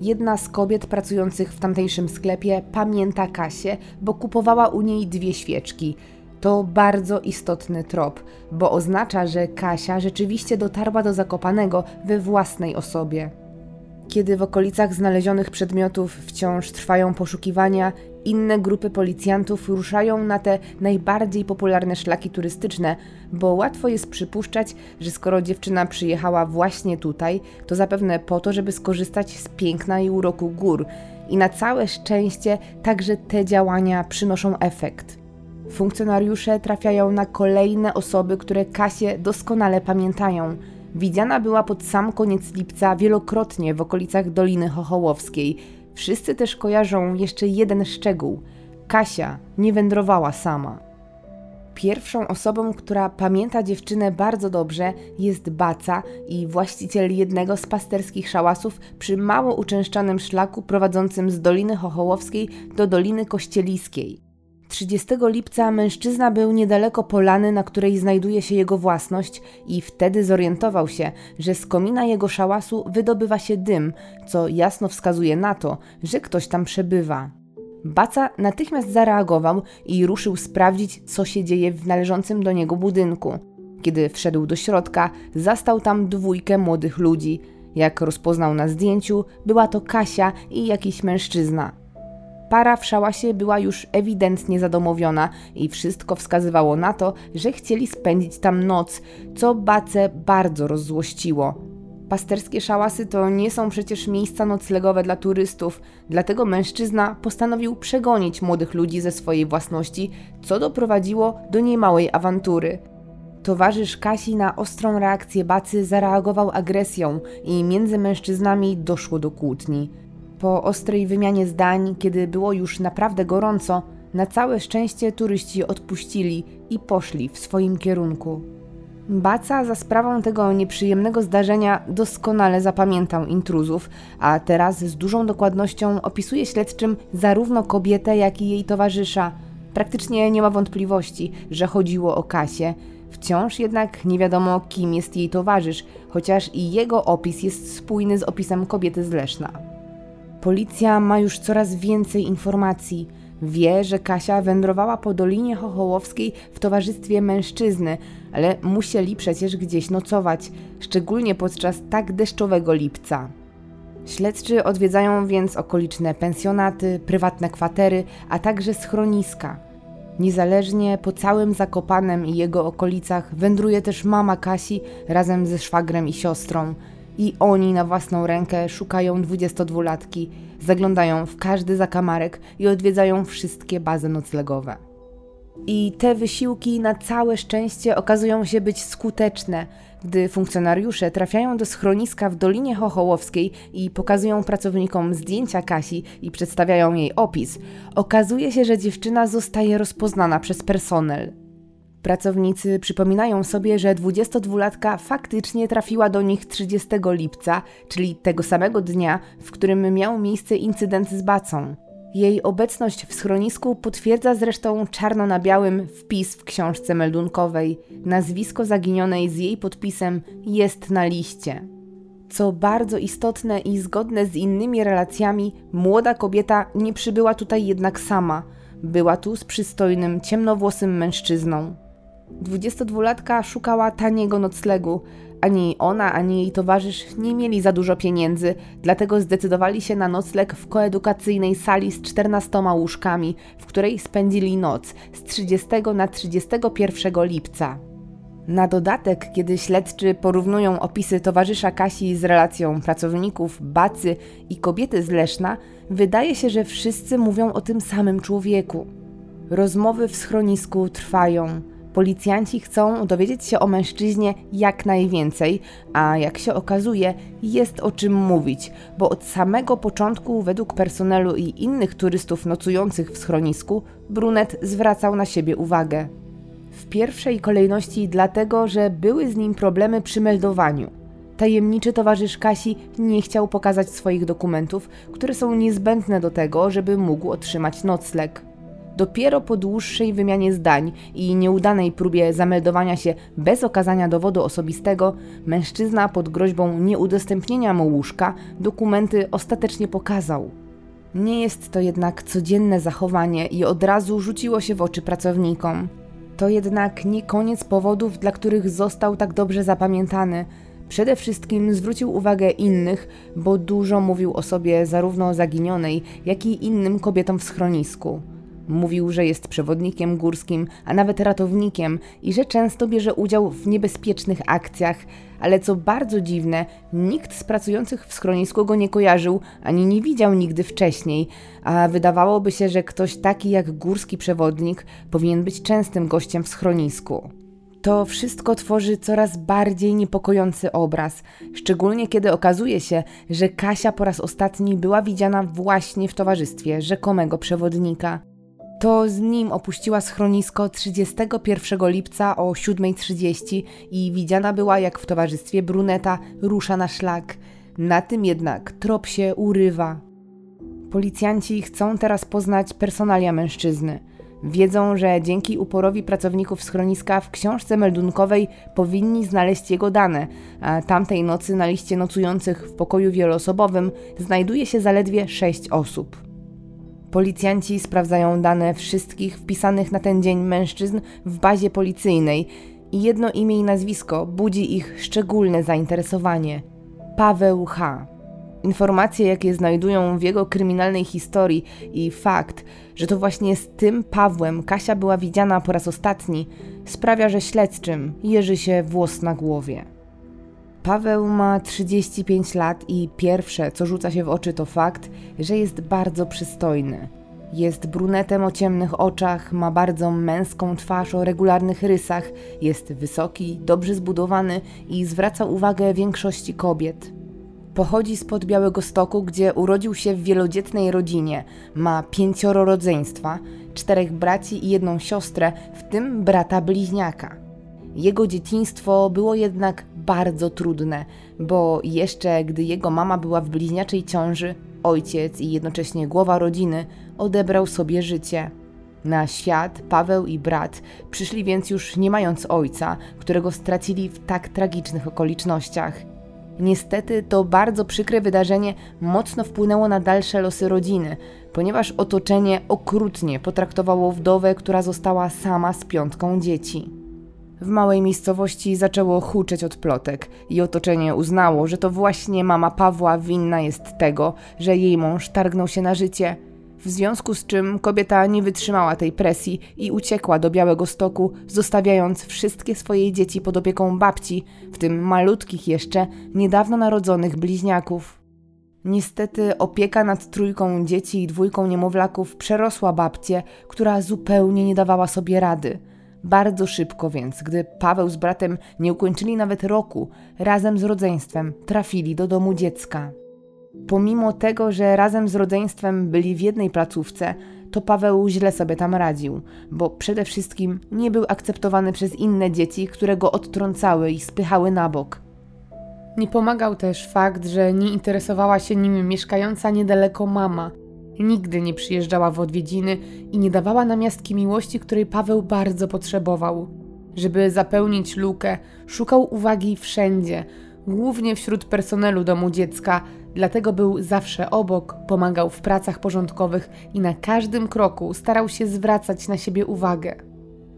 Jedna z kobiet pracujących w tamtejszym sklepie pamięta Kasię, bo kupowała u niej dwie świeczki. To bardzo istotny trop, bo oznacza, że Kasia rzeczywiście dotarła do Zakopanego we własnej osobie. Kiedy w okolicach znalezionych przedmiotów wciąż trwają poszukiwania, inne grupy policjantów ruszają na te najbardziej popularne szlaki turystyczne, bo łatwo jest przypuszczać, że skoro dziewczyna przyjechała właśnie tutaj, to zapewne po to, żeby skorzystać z piękna i uroku gór. I na całe szczęście także te działania przynoszą efekt. Funkcjonariusze trafiają na kolejne osoby, które Kasię doskonale pamiętają. Widziana była pod sam koniec lipca wielokrotnie w okolicach Doliny Chochołowskiej. Wszyscy też kojarzą jeszcze jeden szczegół. Kasia nie wędrowała sama. Pierwszą osobą, która pamięta dziewczynę bardzo dobrze, jest Baca i właściciel jednego z pasterskich szałasów przy mało uczęszczanym szlaku prowadzącym z Doliny Chochołowskiej do Doliny Kościeliskiej. 30 lipca mężczyzna był niedaleko polany, na której znajduje się jego własność, i wtedy zorientował się, że z komina jego szałasu wydobywa się dym, co jasno wskazuje na to, że ktoś tam przebywa. Baca natychmiast zareagował i ruszył sprawdzić, co się dzieje w należącym do niego budynku. Kiedy wszedł do środka, zastał tam dwójkę młodych ludzi. Jak rozpoznał na zdjęciu, była to Kasia i jakiś mężczyzna. Para w szałasie była już ewidentnie zadomowiona i wszystko wskazywało na to, że chcieli spędzić tam noc, co Bace bardzo rozzłościło. Pasterskie szałasy to nie są przecież miejsca noclegowe dla turystów, dlatego mężczyzna postanowił przegonić młodych ludzi ze swojej własności, co doprowadziło do niemałej awantury. Towarzysz Kasi na ostrą reakcję Bacy zareagował agresją i między mężczyznami doszło do kłótni. Po ostrej wymianie zdań, kiedy było już naprawdę gorąco, na całe szczęście turyści odpuścili i poszli w swoim kierunku. Baca za sprawą tego nieprzyjemnego zdarzenia doskonale zapamiętał intruzów, a teraz z dużą dokładnością opisuje śledczym zarówno kobietę, jak i jej towarzysza. Praktycznie nie ma wątpliwości, że chodziło o Kasię. Wciąż jednak nie wiadomo, kim jest jej towarzysz, chociaż i jego opis jest spójny z opisem kobiety z Leszna. Policja ma już coraz więcej informacji. Wie, że Kasia wędrowała po Dolinie Chochołowskiej w towarzystwie mężczyzny, ale musieli przecież gdzieś nocować, szczególnie podczas tak deszczowego lipca. Śledczy odwiedzają więc okoliczne pensjonaty, prywatne kwatery, a także schroniska. Niezależnie po całym Zakopanem i jego okolicach wędruje też mama Kasi razem ze szwagrem i siostrą – i oni na własną rękę szukają 22-latki, zaglądają w każdy zakamarek i odwiedzają wszystkie bazy noclegowe. I te wysiłki na całe szczęście okazują się być skuteczne, gdy funkcjonariusze trafiają do schroniska w Dolinie Chochołowskiej i pokazują pracownikom zdjęcia Kasi i przedstawiają jej opis. Okazuje się, że dziewczyna zostaje rozpoznana przez personel. Pracownicy przypominają sobie, że 22-latka faktycznie trafiła do nich 30 lipca, czyli tego samego dnia, w którym miał miejsce incydent z bacą. Jej obecność w schronisku potwierdza zresztą czarno na białym wpis w książce meldunkowej. Nazwisko zaginionej z jej podpisem jest na liście. Co bardzo istotne i zgodne z innymi relacjami, młoda kobieta nie przybyła tutaj jednak sama. Była tu z przystojnym, ciemnowłosym mężczyzną. 22-latka szukała taniego noclegu. Ani ona, ani jej towarzysz nie mieli za dużo pieniędzy, dlatego zdecydowali się na nocleg w koedukacyjnej sali z 14 łóżkami, w której spędzili noc z 30 na 31 lipca. Na dodatek, kiedy śledczy porównują opisy towarzysza Kasi z relacją pracowników, bacy i kobiety z Leszna, wydaje się, że wszyscy mówią o tym samym człowieku. Rozmowy w schronisku trwają Policjanci chcą dowiedzieć się o mężczyźnie jak najwięcej, a jak się okazuje, jest o czym mówić, bo od samego początku, według personelu i innych turystów nocujących w schronisku, brunet zwracał na siebie uwagę. W pierwszej kolejności dlatego, że były z nim problemy przy meldowaniu. Tajemniczy towarzysz Kasi nie chciał pokazać swoich dokumentów, które są niezbędne do tego, żeby mógł otrzymać nocleg. Dopiero po dłuższej wymianie zdań i nieudanej próbie zameldowania się bez okazania dowodu osobistego, mężczyzna pod groźbą nieudostępnienia mu łóżka dokumenty ostatecznie pokazał. Nie jest to jednak codzienne zachowanie i od razu rzuciło się w oczy pracownikom. To jednak nie koniec powodów, dla których został tak dobrze zapamiętany. Przede wszystkim zwrócił uwagę innych, bo dużo mówił o sobie zarówno zaginionej, jak i innym kobietom w schronisku. Mówił, że jest przewodnikiem górskim, a nawet ratownikiem i że często bierze udział w niebezpiecznych akcjach, ale co bardzo dziwne, nikt z pracujących w schronisku go nie kojarzył ani nie widział nigdy wcześniej, a wydawałoby się, że ktoś taki jak górski przewodnik powinien być częstym gościem w schronisku. To wszystko tworzy coraz bardziej niepokojący obraz, szczególnie kiedy okazuje się, że Kasia po raz ostatni była widziana właśnie w towarzystwie rzekomego przewodnika. To z nim opuściła schronisko 31 lipca o 7.30 i widziana była, jak w towarzystwie bruneta rusza na szlak. Na tym jednak trop się urywa. Policjanci chcą teraz poznać personalia mężczyzny. Wiedzą, że dzięki uporowi pracowników schroniska w książce meldunkowej powinni znaleźć jego dane, a tamtej nocy na liście nocujących w pokoju wieloosobowym znajduje się zaledwie sześć osób. Policjanci sprawdzają dane wszystkich wpisanych na ten dzień mężczyzn w bazie policyjnej i jedno imię i nazwisko budzi ich szczególne zainteresowanie. Paweł H. Informacje, jakie znajdują w jego kryminalnej historii i fakt, że to właśnie z tym Pawłem Kasia była widziana po raz ostatni, sprawia, że śledczym jeży się włos na głowie. Paweł ma 35 lat i pierwsze, co rzuca się w oczy, to fakt, że jest bardzo przystojny. Jest brunetem o ciemnych oczach, ma bardzo męską twarz o regularnych rysach, jest wysoki, dobrze zbudowany i zwraca uwagę większości kobiet. Pochodzi spod Białego Stoku, gdzie urodził się w wielodzietnej rodzinie. Ma pięcioro rodzeństwa, czterech braci i jedną siostrę, w tym brata bliźniaka. Jego dzieciństwo było jednak bardzo trudne, bo jeszcze gdy jego mama była w bliźniaczej ciąży, ojciec i jednocześnie głowa rodziny odebrał sobie życie. Na świat Paweł i brat przyszli więc już nie mając ojca, którego stracili w tak tragicznych okolicznościach. Niestety to bardzo przykre wydarzenie mocno wpłynęło na dalsze losy rodziny, ponieważ otoczenie okrutnie potraktowało wdowę, która została sama z piątką dzieci. W małej miejscowości zaczęło huczeć od plotek i otoczenie uznało, że to właśnie mama Pawła winna jest tego, że jej mąż targnął się na życie. W związku z czym kobieta nie wytrzymała tej presji i uciekła do Białego Stoku, zostawiając wszystkie swoje dzieci pod opieką babci, w tym malutkich jeszcze, niedawno narodzonych bliźniaków. Niestety opieka nad trójką dzieci i dwójką niemowlaków przerosła babcię, która zupełnie nie dawała sobie rady – bardzo szybko więc, gdy Paweł z bratem nie ukończyli nawet roku, razem z rodzeństwem trafili do domu dziecka. Pomimo tego, że razem z rodzeństwem byli w jednej placówce, to Paweł źle sobie tam radził, bo przede wszystkim nie był akceptowany przez inne dzieci, które go odtrącały i spychały na bok. Nie pomagał też fakt, że nie interesowała się nim mieszkająca niedaleko mama – Nigdy nie przyjeżdżała w odwiedziny i nie dawała namiastki miłości, której Paweł bardzo potrzebował. Żeby zapełnić lukę, szukał uwagi wszędzie, głównie wśród personelu domu dziecka, dlatego był zawsze obok, pomagał w pracach porządkowych i na każdym kroku starał się zwracać na siebie uwagę.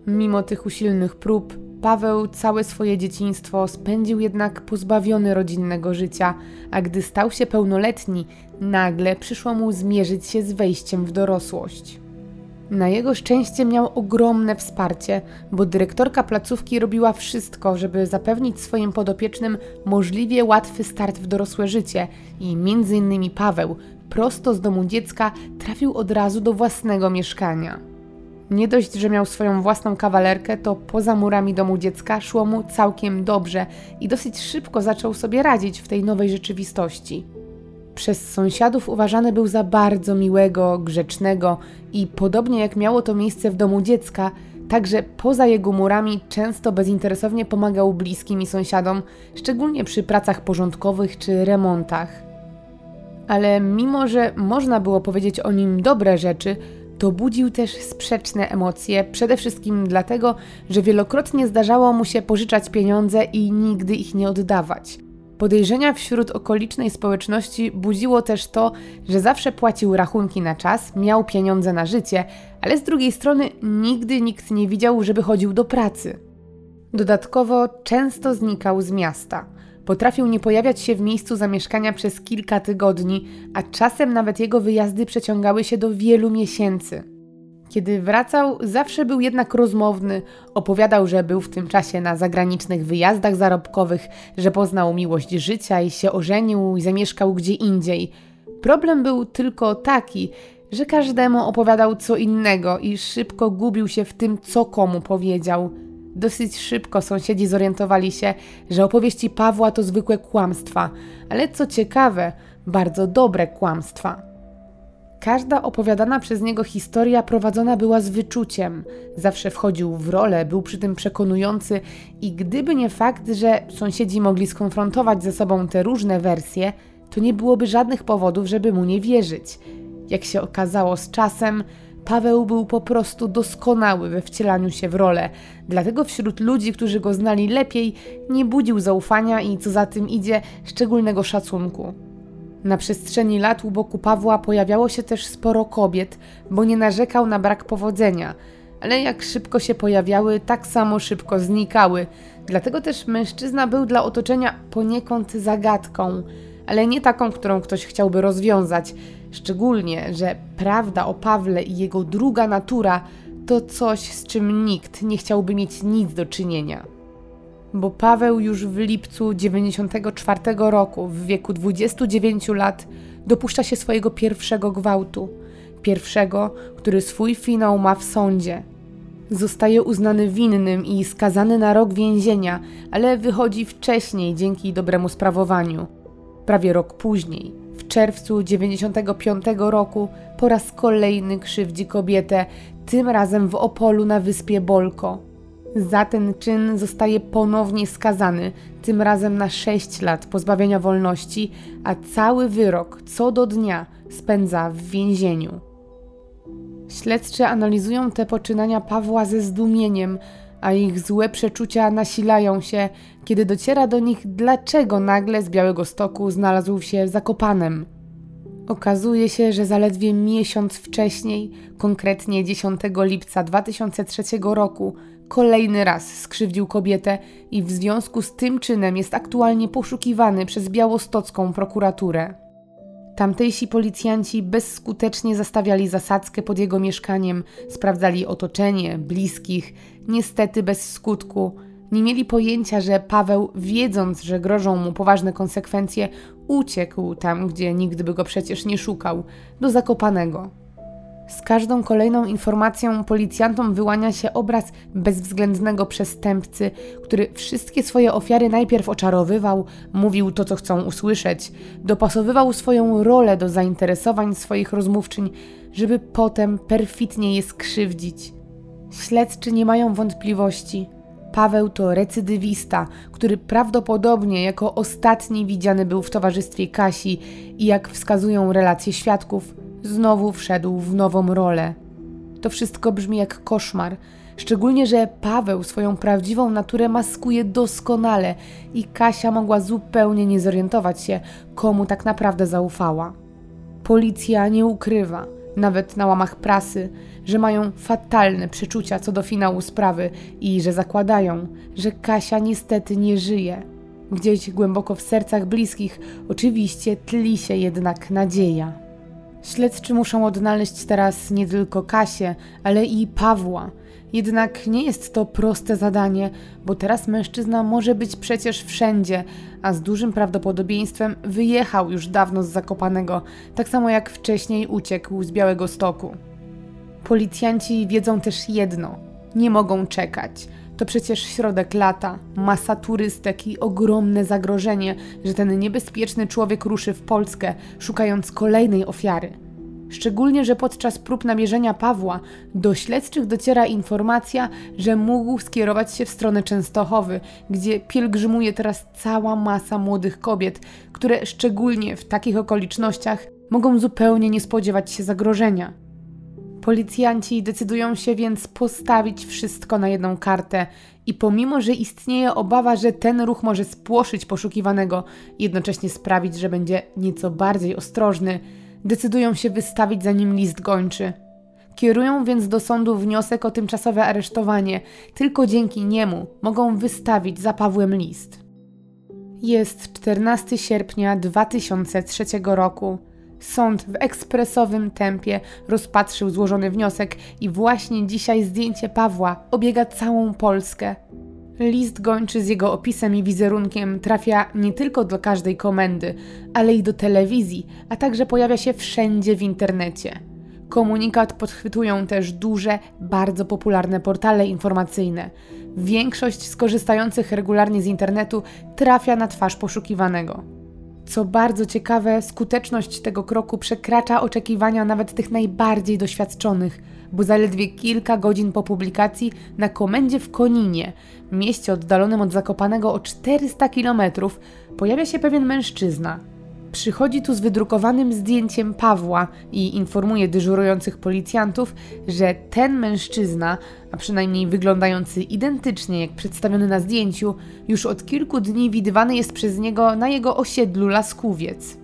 Mimo tych usilnych prób, Paweł całe swoje dzieciństwo spędził jednak pozbawiony rodzinnego życia, a gdy stał się pełnoletni, nagle przyszło mu zmierzyć się z wejściem w dorosłość. Na jego szczęście miał ogromne wsparcie, bo dyrektorka placówki robiła wszystko, żeby zapewnić swoim podopiecznym możliwie łatwy start w dorosłe życie i między innymi Paweł prosto z domu dziecka trafił od razu do własnego mieszkania. Nie dość, że miał swoją własną kawalerkę, to poza murami domu dziecka szło mu całkiem dobrze i dosyć szybko zaczął sobie radzić w tej nowej rzeczywistości. Przez sąsiadów uważany był za bardzo miłego, grzecznego i podobnie jak miało to miejsce w domu dziecka, także poza jego murami często bezinteresownie pomagał bliskim i sąsiadom, szczególnie przy pracach porządkowych czy remontach. Ale mimo, że można było powiedzieć o nim dobre rzeczy, to budził też sprzeczne emocje, przede wszystkim dlatego, że wielokrotnie zdarzało mu się pożyczać pieniądze i nigdy ich nie oddawać. Podejrzenia wśród okolicznej społeczności budziło też to, że zawsze płacił rachunki na czas, miał pieniądze na życie, ale z drugiej strony nigdy nikt nie widział, żeby chodził do pracy. Dodatkowo często znikał z miasta. Potrafił nie pojawiać się w miejscu zamieszkania przez kilka tygodni, a czasem nawet jego wyjazdy przeciągały się do wielu miesięcy. Kiedy wracał, zawsze był jednak rozmowny. Opowiadał, że był w tym czasie na zagranicznych wyjazdach zarobkowych, że poznał miłość życia i się ożenił i zamieszkał gdzie indziej. Problem był tylko taki, że każdemu opowiadał co innego i szybko gubił się w tym, co komu powiedział. Dosyć szybko sąsiedzi zorientowali się, że opowieści Pawła to zwykłe kłamstwa, ale co ciekawe, bardzo dobre kłamstwa. Każda opowiadana przez niego historia prowadzona była z wyczuciem. Zawsze wchodził w rolę, był przy tym przekonujący i gdyby nie fakt, że sąsiedzi mogli skonfrontować ze sobą te różne wersje, to nie byłoby żadnych powodów, żeby mu nie wierzyć. Jak się okazało z czasem, Paweł był po prostu doskonały we wcielaniu się w rolę, dlatego wśród ludzi, którzy go znali lepiej, nie budził zaufania i co za tym idzie, szczególnego szacunku. Na przestrzeni lat u boku Pawła pojawiało się też sporo kobiet, bo nie narzekał na brak powodzenia, ale jak szybko się pojawiały, tak samo szybko znikały. Dlatego też mężczyzna był dla otoczenia poniekąd zagadką, ale nie taką, którą ktoś chciałby rozwiązać. Szczególnie, że prawda o Pawle i jego druga natura to coś, z czym nikt nie chciałby mieć nic do czynienia bo Paweł już w lipcu 94 roku, w wieku 29 lat, dopuszcza się swojego pierwszego gwałtu. Pierwszego, który swój finał ma w sądzie. Zostaje uznany winnym i skazany na rok więzienia, ale wychodzi wcześniej dzięki dobremu sprawowaniu. Prawie rok później, w czerwcu 95 roku, po raz kolejny krzywdzi kobietę, tym razem w Opolu na wyspie Bolko. Za ten czyn zostaje ponownie skazany, tym razem na 6 lat pozbawienia wolności, a cały wyrok co do dnia spędza w więzieniu. Śledczy analizują te poczynania Pawła ze zdumieniem, a ich złe przeczucia nasilają się, kiedy dociera do nich, dlaczego nagle z Białego Stoku znalazł się Zakopanem. Okazuje się, że zaledwie miesiąc wcześniej, konkretnie 10 lipca 2003 roku, kolejny raz skrzywdził kobietę i w związku z tym czynem jest aktualnie poszukiwany przez białostocką prokuraturę. Tamtejsi policjanci bezskutecznie zastawiali zasadzkę pod jego mieszkaniem, sprawdzali otoczenie, bliskich, niestety bez skutku. Nie mieli pojęcia, że Paweł, wiedząc, że grożą mu poważne konsekwencje, uciekł tam, gdzie nigdy by go przecież nie szukał, do Zakopanego. Z każdą kolejną informacją policjantom wyłania się obraz bezwzględnego przestępcy, który wszystkie swoje ofiary najpierw oczarowywał, mówił to, co chcą usłyszeć, dopasowywał swoją rolę do zainteresowań swoich rozmówczyń, żeby potem perfidnie je skrzywdzić. Śledczy nie mają wątpliwości. Paweł to recydywista, który prawdopodobnie jako ostatni widziany był w towarzystwie Kasi i jak wskazują relacje świadków, Znowu wszedł w nową rolę. To wszystko brzmi jak koszmar, szczególnie, że Paweł swoją prawdziwą naturę maskuje doskonale i Kasia mogła zupełnie nie zorientować się, komu tak naprawdę zaufała. Policja nie ukrywa, nawet na łamach prasy, że mają fatalne przeczucia co do finału sprawy i że zakładają, że Kasia niestety nie żyje. Gdzieś głęboko w sercach bliskich oczywiście tli się jednak nadzieja. Śledczy muszą odnaleźć teraz nie tylko Kasię, ale i Pawła. Jednak nie jest to proste zadanie, bo teraz mężczyzna może być przecież wszędzie, a z dużym prawdopodobieństwem wyjechał już dawno z Zakopanego, tak samo jak wcześniej uciekł z Białego Stoku. Policjanci wiedzą też jedno: nie mogą czekać. To przecież środek lata, masa turystek i ogromne zagrożenie, że ten niebezpieczny człowiek ruszy w Polskę, szukając kolejnej ofiary. Szczególnie, że podczas prób namierzenia Pawła do śledczych dociera informacja, że mógł skierować się w stronę Częstochowy, gdzie pielgrzymuje teraz cała masa młodych kobiet, które szczególnie w takich okolicznościach mogą zupełnie nie spodziewać się zagrożenia. Policjanci decydują się więc postawić wszystko na jedną kartę i pomimo, że istnieje obawa, że ten ruch może spłoszyć poszukiwanego, jednocześnie sprawić, że będzie nieco bardziej ostrożny, decydują się wystawić za nim list gończy. Kierują więc do sądu wniosek o tymczasowe aresztowanie. Tylko dzięki niemu mogą wystawić za Pawłem list. Jest 14 sierpnia 2003 roku. Sąd w ekspresowym tempie rozpatrzył złożony wniosek i właśnie dzisiaj zdjęcie Pawła obiega całą Polskę. List gończy z jego opisem i wizerunkiem trafia nie tylko do każdej komendy, ale i do telewizji, a także pojawia się wszędzie w internecie. Komunikat podchwytują też duże, bardzo popularne portale informacyjne. Większość skorzystających regularnie z internetu trafia na twarz poszukiwanego. Co bardzo ciekawe, skuteczność tego kroku przekracza oczekiwania nawet tych najbardziej doświadczonych, bo zaledwie kilka godzin po publikacji na komendzie w Koninie, mieście oddalonym od Zakopanego o 400 kilometrów, pojawia się pewien mężczyzna – Przychodzi tu z wydrukowanym zdjęciem Pawła i informuje dyżurujących policjantów, że ten mężczyzna, a przynajmniej wyglądający identycznie jak przedstawiony na zdjęciu, już od kilku dni widywany jest przez niego na jego osiedlu Laskówiec.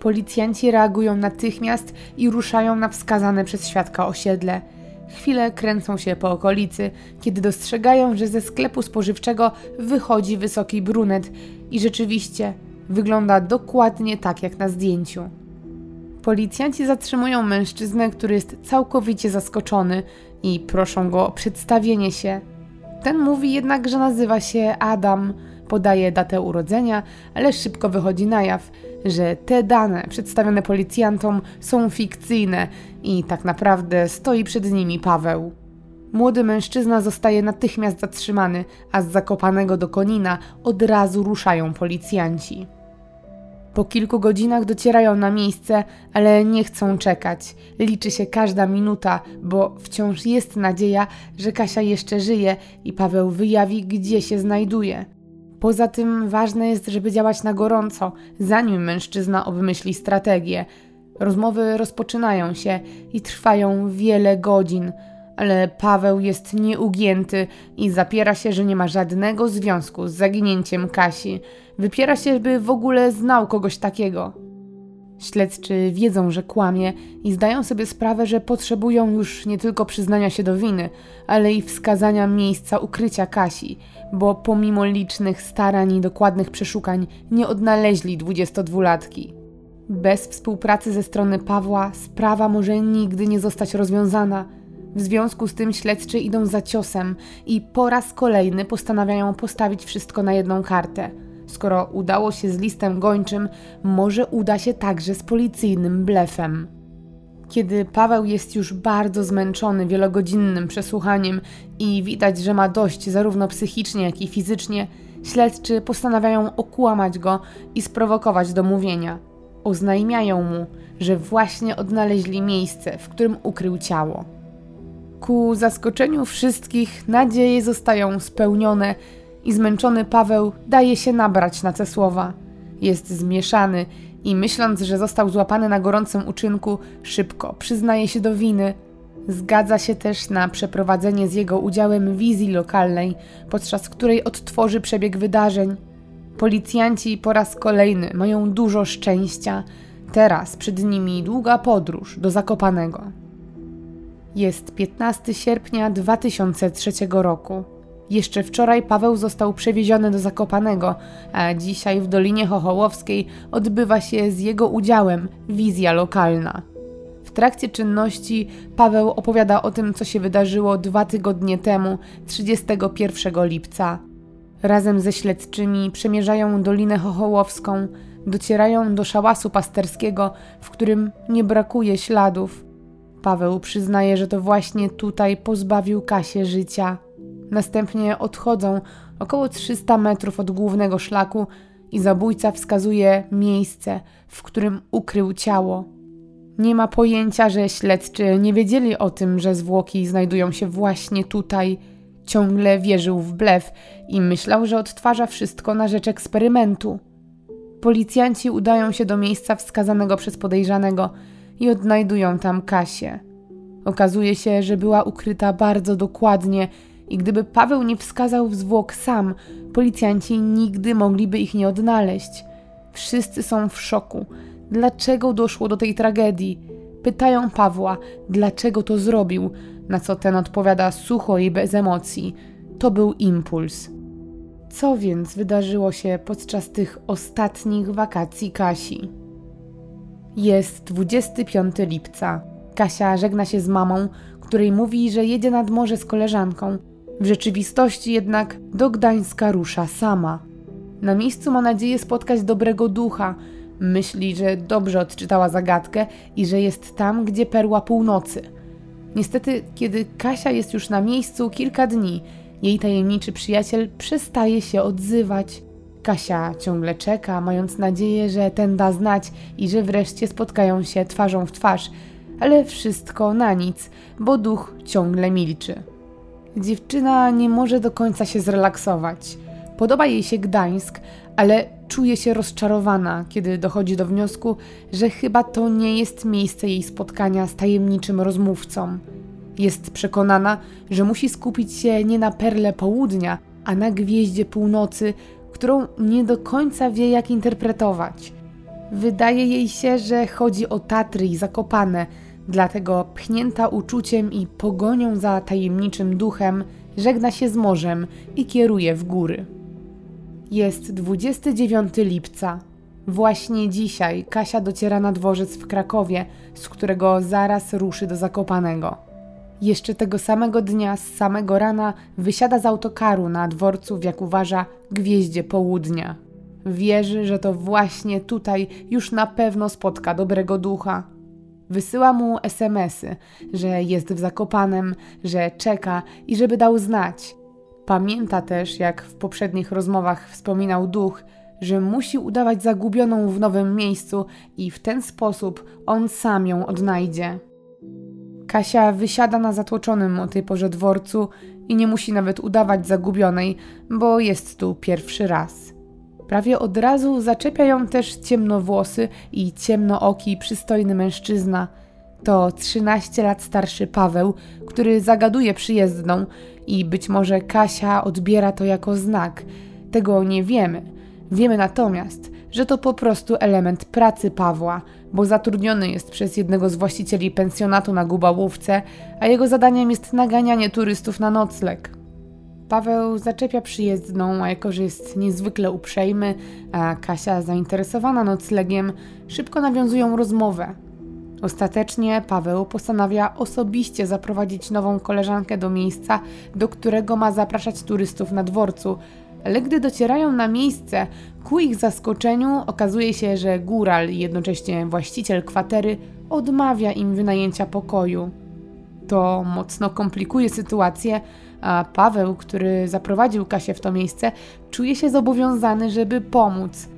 Policjanci reagują natychmiast i ruszają na wskazane przez świadka osiedle. Chwilę kręcą się po okolicy, kiedy dostrzegają, że ze sklepu spożywczego wychodzi wysoki brunet i rzeczywiście Wygląda dokładnie tak jak na zdjęciu. Policjanci zatrzymują mężczyznę, który jest całkowicie zaskoczony i proszą go o przedstawienie się. Ten mówi jednak, że nazywa się Adam, podaje datę urodzenia, ale szybko wychodzi na jaw, że te dane przedstawione policjantom są fikcyjne i tak naprawdę stoi przed nimi Paweł. Młody mężczyzna zostaje natychmiast zatrzymany, a z zakopanego do konina od razu ruszają policjanci. Po kilku godzinach docierają na miejsce, ale nie chcą czekać. Liczy się każda minuta, bo wciąż jest nadzieja, że Kasia jeszcze żyje i Paweł wyjawi, gdzie się znajduje. Poza tym ważne jest, żeby działać na gorąco, zanim mężczyzna obmyśli strategię. Rozmowy rozpoczynają się i trwają wiele godzin ale Paweł jest nieugięty i zapiera się, że nie ma żadnego związku z zaginięciem Kasi. Wypiera się, by w ogóle znał kogoś takiego. Śledczy wiedzą, że kłamie i zdają sobie sprawę, że potrzebują już nie tylko przyznania się do winy, ale i wskazania miejsca ukrycia Kasi, bo pomimo licznych starań i dokładnych przeszukań nie odnaleźli 22-latki. Bez współpracy ze strony Pawła sprawa może nigdy nie zostać rozwiązana – w związku z tym śledczy idą za ciosem i po raz kolejny postanawiają postawić wszystko na jedną kartę. Skoro udało się z listem gończym, może uda się także z policyjnym blefem. Kiedy Paweł jest już bardzo zmęczony wielogodzinnym przesłuchaniem i widać, że ma dość zarówno psychicznie, jak i fizycznie, śledczy postanawiają okłamać go i sprowokować do mówienia. Oznajmiają mu, że właśnie odnaleźli miejsce, w którym ukrył ciało. Ku zaskoczeniu wszystkich nadzieje zostają spełnione i zmęczony Paweł daje się nabrać na te słowa. Jest zmieszany i myśląc, że został złapany na gorącym uczynku, szybko przyznaje się do winy. Zgadza się też na przeprowadzenie z jego udziałem wizji lokalnej, podczas której odtworzy przebieg wydarzeń. Policjanci po raz kolejny mają dużo szczęścia. Teraz przed nimi długa podróż do Zakopanego. Jest 15 sierpnia 2003 roku. Jeszcze wczoraj Paweł został przewieziony do Zakopanego, a dzisiaj w Dolinie Chochołowskiej odbywa się z jego udziałem wizja lokalna. W trakcie czynności Paweł opowiada o tym, co się wydarzyło dwa tygodnie temu, 31 lipca. Razem ze śledczymi przemierzają Dolinę Chochołowską, docierają do szałasu pasterskiego, w którym nie brakuje śladów Paweł przyznaje, że to właśnie tutaj pozbawił Kasię życia. Następnie odchodzą około 300 metrów od głównego szlaku i zabójca wskazuje miejsce, w którym ukrył ciało. Nie ma pojęcia, że śledczy nie wiedzieli o tym, że zwłoki znajdują się właśnie tutaj. Ciągle wierzył w blef i myślał, że odtwarza wszystko na rzecz eksperymentu. Policjanci udają się do miejsca wskazanego przez podejrzanego i odnajdują tam Kasię. Okazuje się, że była ukryta bardzo dokładnie i gdyby Paweł nie wskazał zwłok sam, policjanci nigdy mogliby ich nie odnaleźć. Wszyscy są w szoku. Dlaczego doszło do tej tragedii? Pytają Pawła, dlaczego to zrobił, na co ten odpowiada sucho i bez emocji. To był impuls. Co więc wydarzyło się podczas tych ostatnich wakacji Kasi? Jest 25 lipca. Kasia żegna się z mamą, której mówi, że jedzie nad morze z koleżanką. W rzeczywistości jednak do Gdańska rusza sama. Na miejscu ma nadzieję spotkać dobrego ducha. Myśli, że dobrze odczytała zagadkę i że jest tam, gdzie perła północy. Niestety, kiedy Kasia jest już na miejscu kilka dni, jej tajemniczy przyjaciel przestaje się odzywać. Kasia ciągle czeka, mając nadzieję, że ten da znać i że wreszcie spotkają się twarzą w twarz, ale wszystko na nic, bo duch ciągle milczy. Dziewczyna nie może do końca się zrelaksować. Podoba jej się Gdańsk, ale czuje się rozczarowana, kiedy dochodzi do wniosku, że chyba to nie jest miejsce jej spotkania z tajemniczym rozmówcą. Jest przekonana, że musi skupić się nie na perle południa, a na gwieździe północy, którą nie do końca wie, jak interpretować. Wydaje jej się, że chodzi o Tatry i Zakopane, dlatego pchnięta uczuciem i pogonią za tajemniczym duchem, żegna się z morzem i kieruje w góry. Jest 29 lipca. Właśnie dzisiaj Kasia dociera na dworzec w Krakowie, z którego zaraz ruszy do Zakopanego. Jeszcze tego samego dnia, z samego rana, wysiada z autokaru na dworcu, w jak uważa, gwieździe południa. Wierzy, że to właśnie tutaj już na pewno spotka dobrego ducha. Wysyła mu SMSy, że jest w Zakopanem, że czeka i żeby dał znać. Pamięta też, jak w poprzednich rozmowach wspominał duch, że musi udawać zagubioną w nowym miejscu i w ten sposób on sam ją odnajdzie. Kasia wysiada na zatłoczonym o tej porze dworcu i nie musi nawet udawać zagubionej, bo jest tu pierwszy raz. Prawie od razu zaczepia ją też ciemnowłosy i ciemnooki przystojny mężczyzna. To 13 lat starszy Paweł, który zagaduje przyjezdną i być może Kasia odbiera to jako znak. Tego nie wiemy. Wiemy natomiast, że to po prostu element pracy Pawła, bo zatrudniony jest przez jednego z właścicieli pensjonatu na Gubałówce, a jego zadaniem jest naganianie turystów na nocleg. Paweł zaczepia przyjezdną, a jako że jest niezwykle uprzejmy, a Kasia zainteresowana noclegiem, szybko nawiązują rozmowę. Ostatecznie Paweł postanawia osobiście zaprowadzić nową koleżankę do miejsca, do którego ma zapraszać turystów na dworcu, ale gdy docierają na miejsce, ku ich zaskoczeniu okazuje się, że góral jednocześnie właściciel kwatery odmawia im wynajęcia pokoju. To mocno komplikuje sytuację, a Paweł, który zaprowadził Kasię w to miejsce, czuje się zobowiązany, żeby pomóc.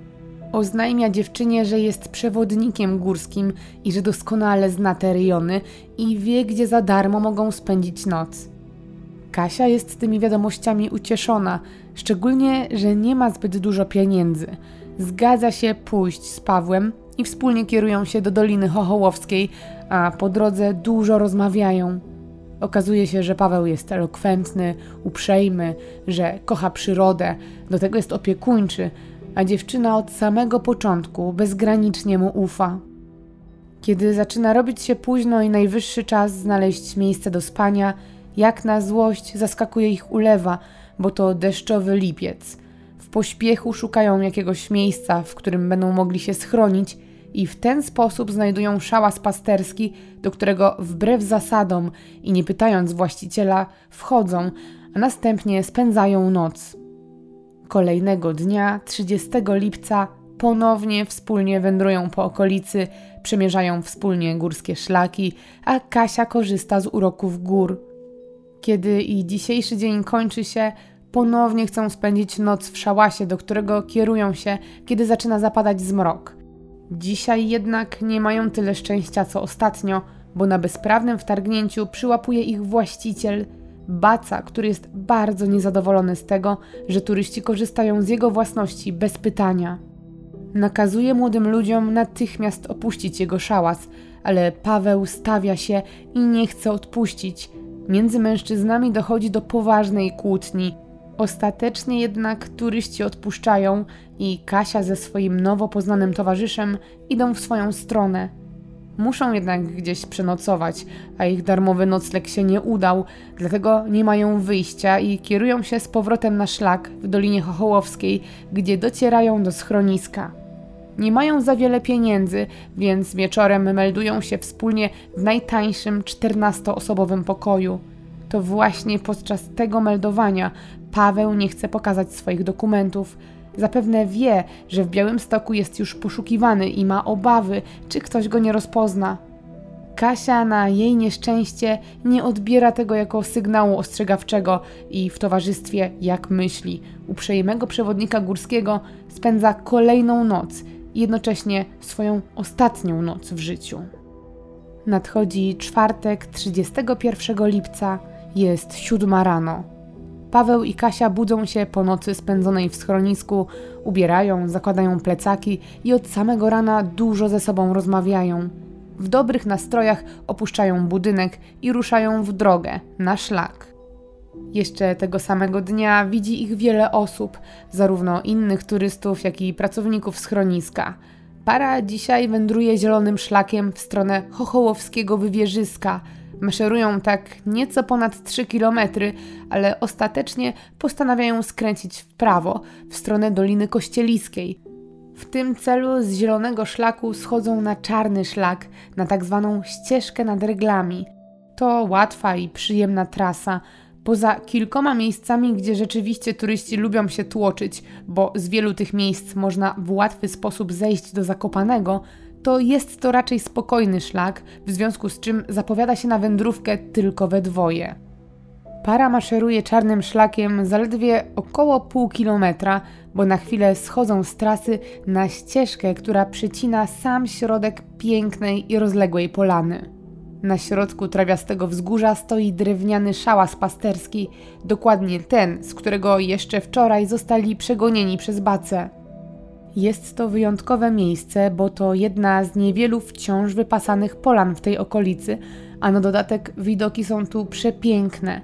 Oznajmia dziewczynie, że jest przewodnikiem górskim i że doskonale zna te rejony i wie, gdzie za darmo mogą spędzić noc. Kasia jest tymi wiadomościami ucieszona, szczególnie, że nie ma zbyt dużo pieniędzy. Zgadza się pójść z Pawłem i wspólnie kierują się do Doliny Chochołowskiej, a po drodze dużo rozmawiają. Okazuje się, że Paweł jest elokwentny, uprzejmy, że kocha przyrodę, do tego jest opiekuńczy, a dziewczyna od samego początku bezgranicznie mu ufa. Kiedy zaczyna robić się późno i najwyższy czas znaleźć miejsce do spania, jak na złość zaskakuje ich ulewa, bo to deszczowy lipiec. W pośpiechu szukają jakiegoś miejsca, w którym będą mogli się schronić i w ten sposób znajdują szałas pasterski, do którego wbrew zasadom i nie pytając właściciela wchodzą, a następnie spędzają noc. Kolejnego dnia, 30 lipca, ponownie wspólnie wędrują po okolicy, przemierzają wspólnie górskie szlaki, a Kasia korzysta z uroków gór. Kiedy i dzisiejszy dzień kończy się, ponownie chcą spędzić noc w szałasie, do którego kierują się, kiedy zaczyna zapadać zmrok. Dzisiaj jednak nie mają tyle szczęścia co ostatnio, bo na bezprawnym wtargnięciu przyłapuje ich właściciel, Baca, który jest bardzo niezadowolony z tego, że turyści korzystają z jego własności bez pytania. Nakazuje młodym ludziom natychmiast opuścić jego szałas, ale Paweł stawia się i nie chce odpuścić. Między mężczyznami dochodzi do poważnej kłótni. Ostatecznie jednak turyści odpuszczają i Kasia ze swoim nowo poznanym towarzyszem idą w swoją stronę. Muszą jednak gdzieś przenocować, a ich darmowy nocleg się nie udał, dlatego nie mają wyjścia i kierują się z powrotem na szlak w Dolinie Chochołowskiej, gdzie docierają do schroniska. Nie mają za wiele pieniędzy, więc wieczorem meldują się wspólnie w najtańszym 14-osobowym pokoju. To właśnie podczas tego meldowania Paweł nie chce pokazać swoich dokumentów. Zapewne wie, że w Białymstoku jest już poszukiwany i ma obawy, czy ktoś go nie rozpozna. Kasia na jej nieszczęście nie odbiera tego jako sygnału ostrzegawczego i w towarzystwie, jak myśli, uprzejmego przewodnika górskiego spędza kolejną noc, jednocześnie swoją ostatnią noc w życiu. Nadchodzi czwartek 31 lipca, jest siódma rano. Paweł i Kasia budzą się po nocy spędzonej w schronisku, ubierają, zakładają plecaki i od samego rana dużo ze sobą rozmawiają. W dobrych nastrojach opuszczają budynek i ruszają w drogę, na szlak. Jeszcze tego samego dnia widzi ich wiele osób, zarówno innych turystów, jak i pracowników schroniska. Para dzisiaj wędruje zielonym szlakiem w stronę Chochołowskiego Wywierzyska – Maszerują tak nieco ponad 3 kilometry, ale ostatecznie postanawiają skręcić w prawo, w stronę Doliny Kościeliskiej. W tym celu z zielonego szlaku schodzą na czarny szlak, na tak zwaną ścieżkę nad reglami. To łatwa i przyjemna trasa, poza kilkoma miejscami, gdzie rzeczywiście turyści lubią się tłoczyć, bo z wielu tych miejsc można w łatwy sposób zejść do Zakopanego, to jest to raczej spokojny szlak, w związku z czym zapowiada się na wędrówkę tylko we dwoje. Para maszeruje czarnym szlakiem zaledwie około pół kilometra, bo na chwilę schodzą z trasy na ścieżkę, która przecina sam środek pięknej i rozległej polany. Na środku trawiastego wzgórza stoi drewniany szałas pasterski, dokładnie ten, z którego jeszcze wczoraj zostali przegonieni przez bacę. Jest to wyjątkowe miejsce, bo to jedna z niewielu wciąż wypasanych polan w tej okolicy, a na dodatek widoki są tu przepiękne.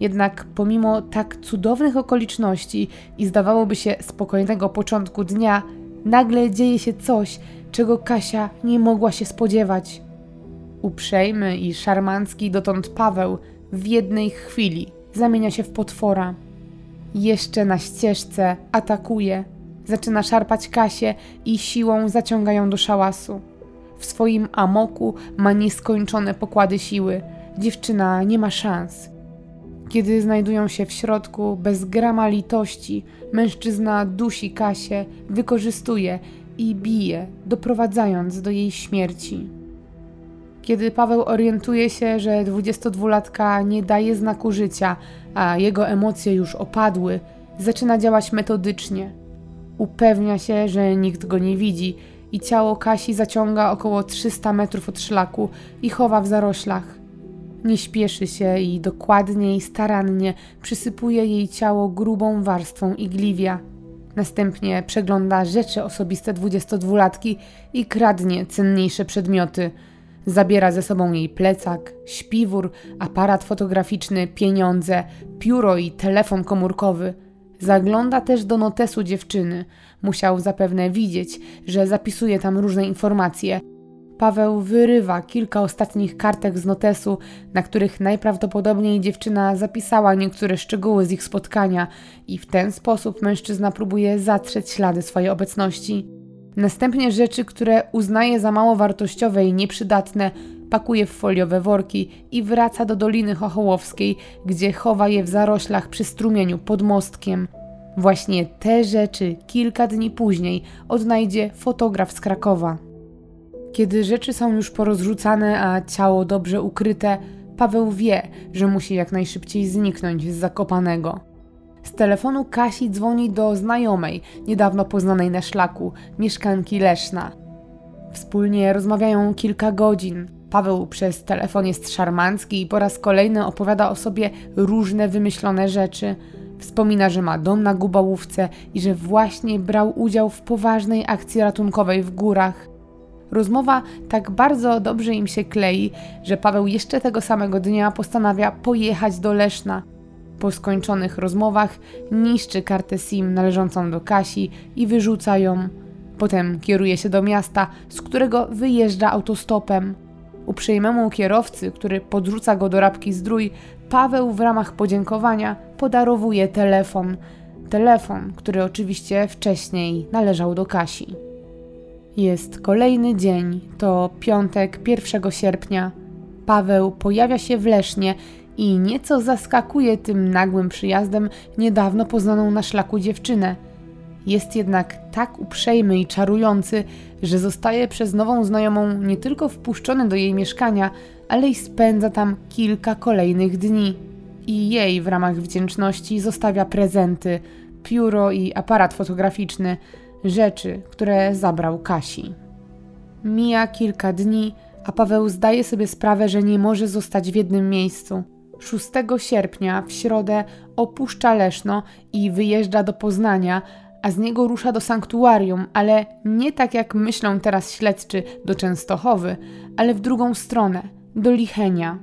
Jednak pomimo tak cudownych okoliczności i zdawałoby się spokojnego początku dnia, nagle dzieje się coś, czego Kasia nie mogła się spodziewać. Uprzejmy i szarmancki dotąd Paweł w jednej chwili zamienia się w potwora. Jeszcze na ścieżce atakuje Zaczyna szarpać Kasię i siłą zaciąga ją do szałasu. W swoim amoku ma nieskończone pokłady siły. Dziewczyna nie ma szans. Kiedy znajdują się w środku, bez grama litości, mężczyzna dusi Kasię, wykorzystuje i bije, doprowadzając do jej śmierci. Kiedy Paweł orientuje się, że 22-latka nie daje znaku życia, a jego emocje już opadły, zaczyna działać metodycznie. Upewnia się, że nikt go nie widzi i ciało Kasi zaciąga około 300 metrów od szlaku i chowa w zaroślach. Nie śpieszy się i dokładnie i starannie przysypuje jej ciało grubą warstwą igliwia. Następnie przegląda rzeczy osobiste 22-latki i kradnie cenniejsze przedmioty. Zabiera ze sobą jej plecak, śpiwór, aparat fotograficzny, pieniądze, pióro i telefon komórkowy – Zagląda też do notesu dziewczyny. Musiał zapewne widzieć, że zapisuje tam różne informacje. Paweł wyrywa kilka ostatnich kartek z notesu, na których najprawdopodobniej dziewczyna zapisała niektóre szczegóły z ich spotkania, i w ten sposób mężczyzna próbuje zatrzeć ślady swojej obecności. Następnie rzeczy, które uznaje za mało wartościowe i nieprzydatne, pakuje w foliowe worki i wraca do Doliny Chochołowskiej, gdzie chowa je w zaroślach przy strumieniu pod mostkiem. Właśnie te rzeczy kilka dni później odnajdzie fotograf z Krakowa. Kiedy rzeczy są już porozrzucane, a ciało dobrze ukryte, Paweł wie, że musi jak najszybciej zniknąć z Zakopanego. Z telefonu Kasi dzwoni do znajomej, niedawno poznanej na szlaku, mieszkanki Leszna. Wspólnie rozmawiają kilka godzin. Paweł przez telefon jest szarmancki i po raz kolejny opowiada o sobie różne wymyślone rzeczy. Wspomina, że ma dom na Gubałówce i że właśnie brał udział w poważnej akcji ratunkowej w górach. Rozmowa tak bardzo dobrze im się klei, że Paweł jeszcze tego samego dnia postanawia pojechać do Leszna. Po skończonych rozmowach niszczy kartę SIM należącą do Kasi i wyrzuca ją. Potem kieruje się do miasta, z którego wyjeżdża autostopem. Uprzejmemu kierowcy, który podrzuca go do Rabki Zdrój, Paweł w ramach podziękowania podarowuje telefon. Telefon, który oczywiście wcześniej należał do Kasi. Jest kolejny dzień, to piątek 1 sierpnia. Paweł pojawia się w Lesznie i nieco zaskakuje tym nagłym przyjazdem niedawno poznaną na szlaku dziewczynę. Jest jednak tak uprzejmy i czarujący, że zostaje przez nową znajomą nie tylko wpuszczony do jej mieszkania, ale i spędza tam kilka kolejnych dni. I jej w ramach wdzięczności zostawia prezenty, pióro i aparat fotograficzny, rzeczy, które zabrał Kasi. Mija kilka dni, a Paweł zdaje sobie sprawę, że nie może zostać w jednym miejscu. 6 sierpnia w środę opuszcza Leszno i wyjeżdża do Poznania, a z niego rusza do sanktuarium, ale nie tak jak myślą teraz śledczy do Częstochowy, ale w drugą stronę, do Lichenia.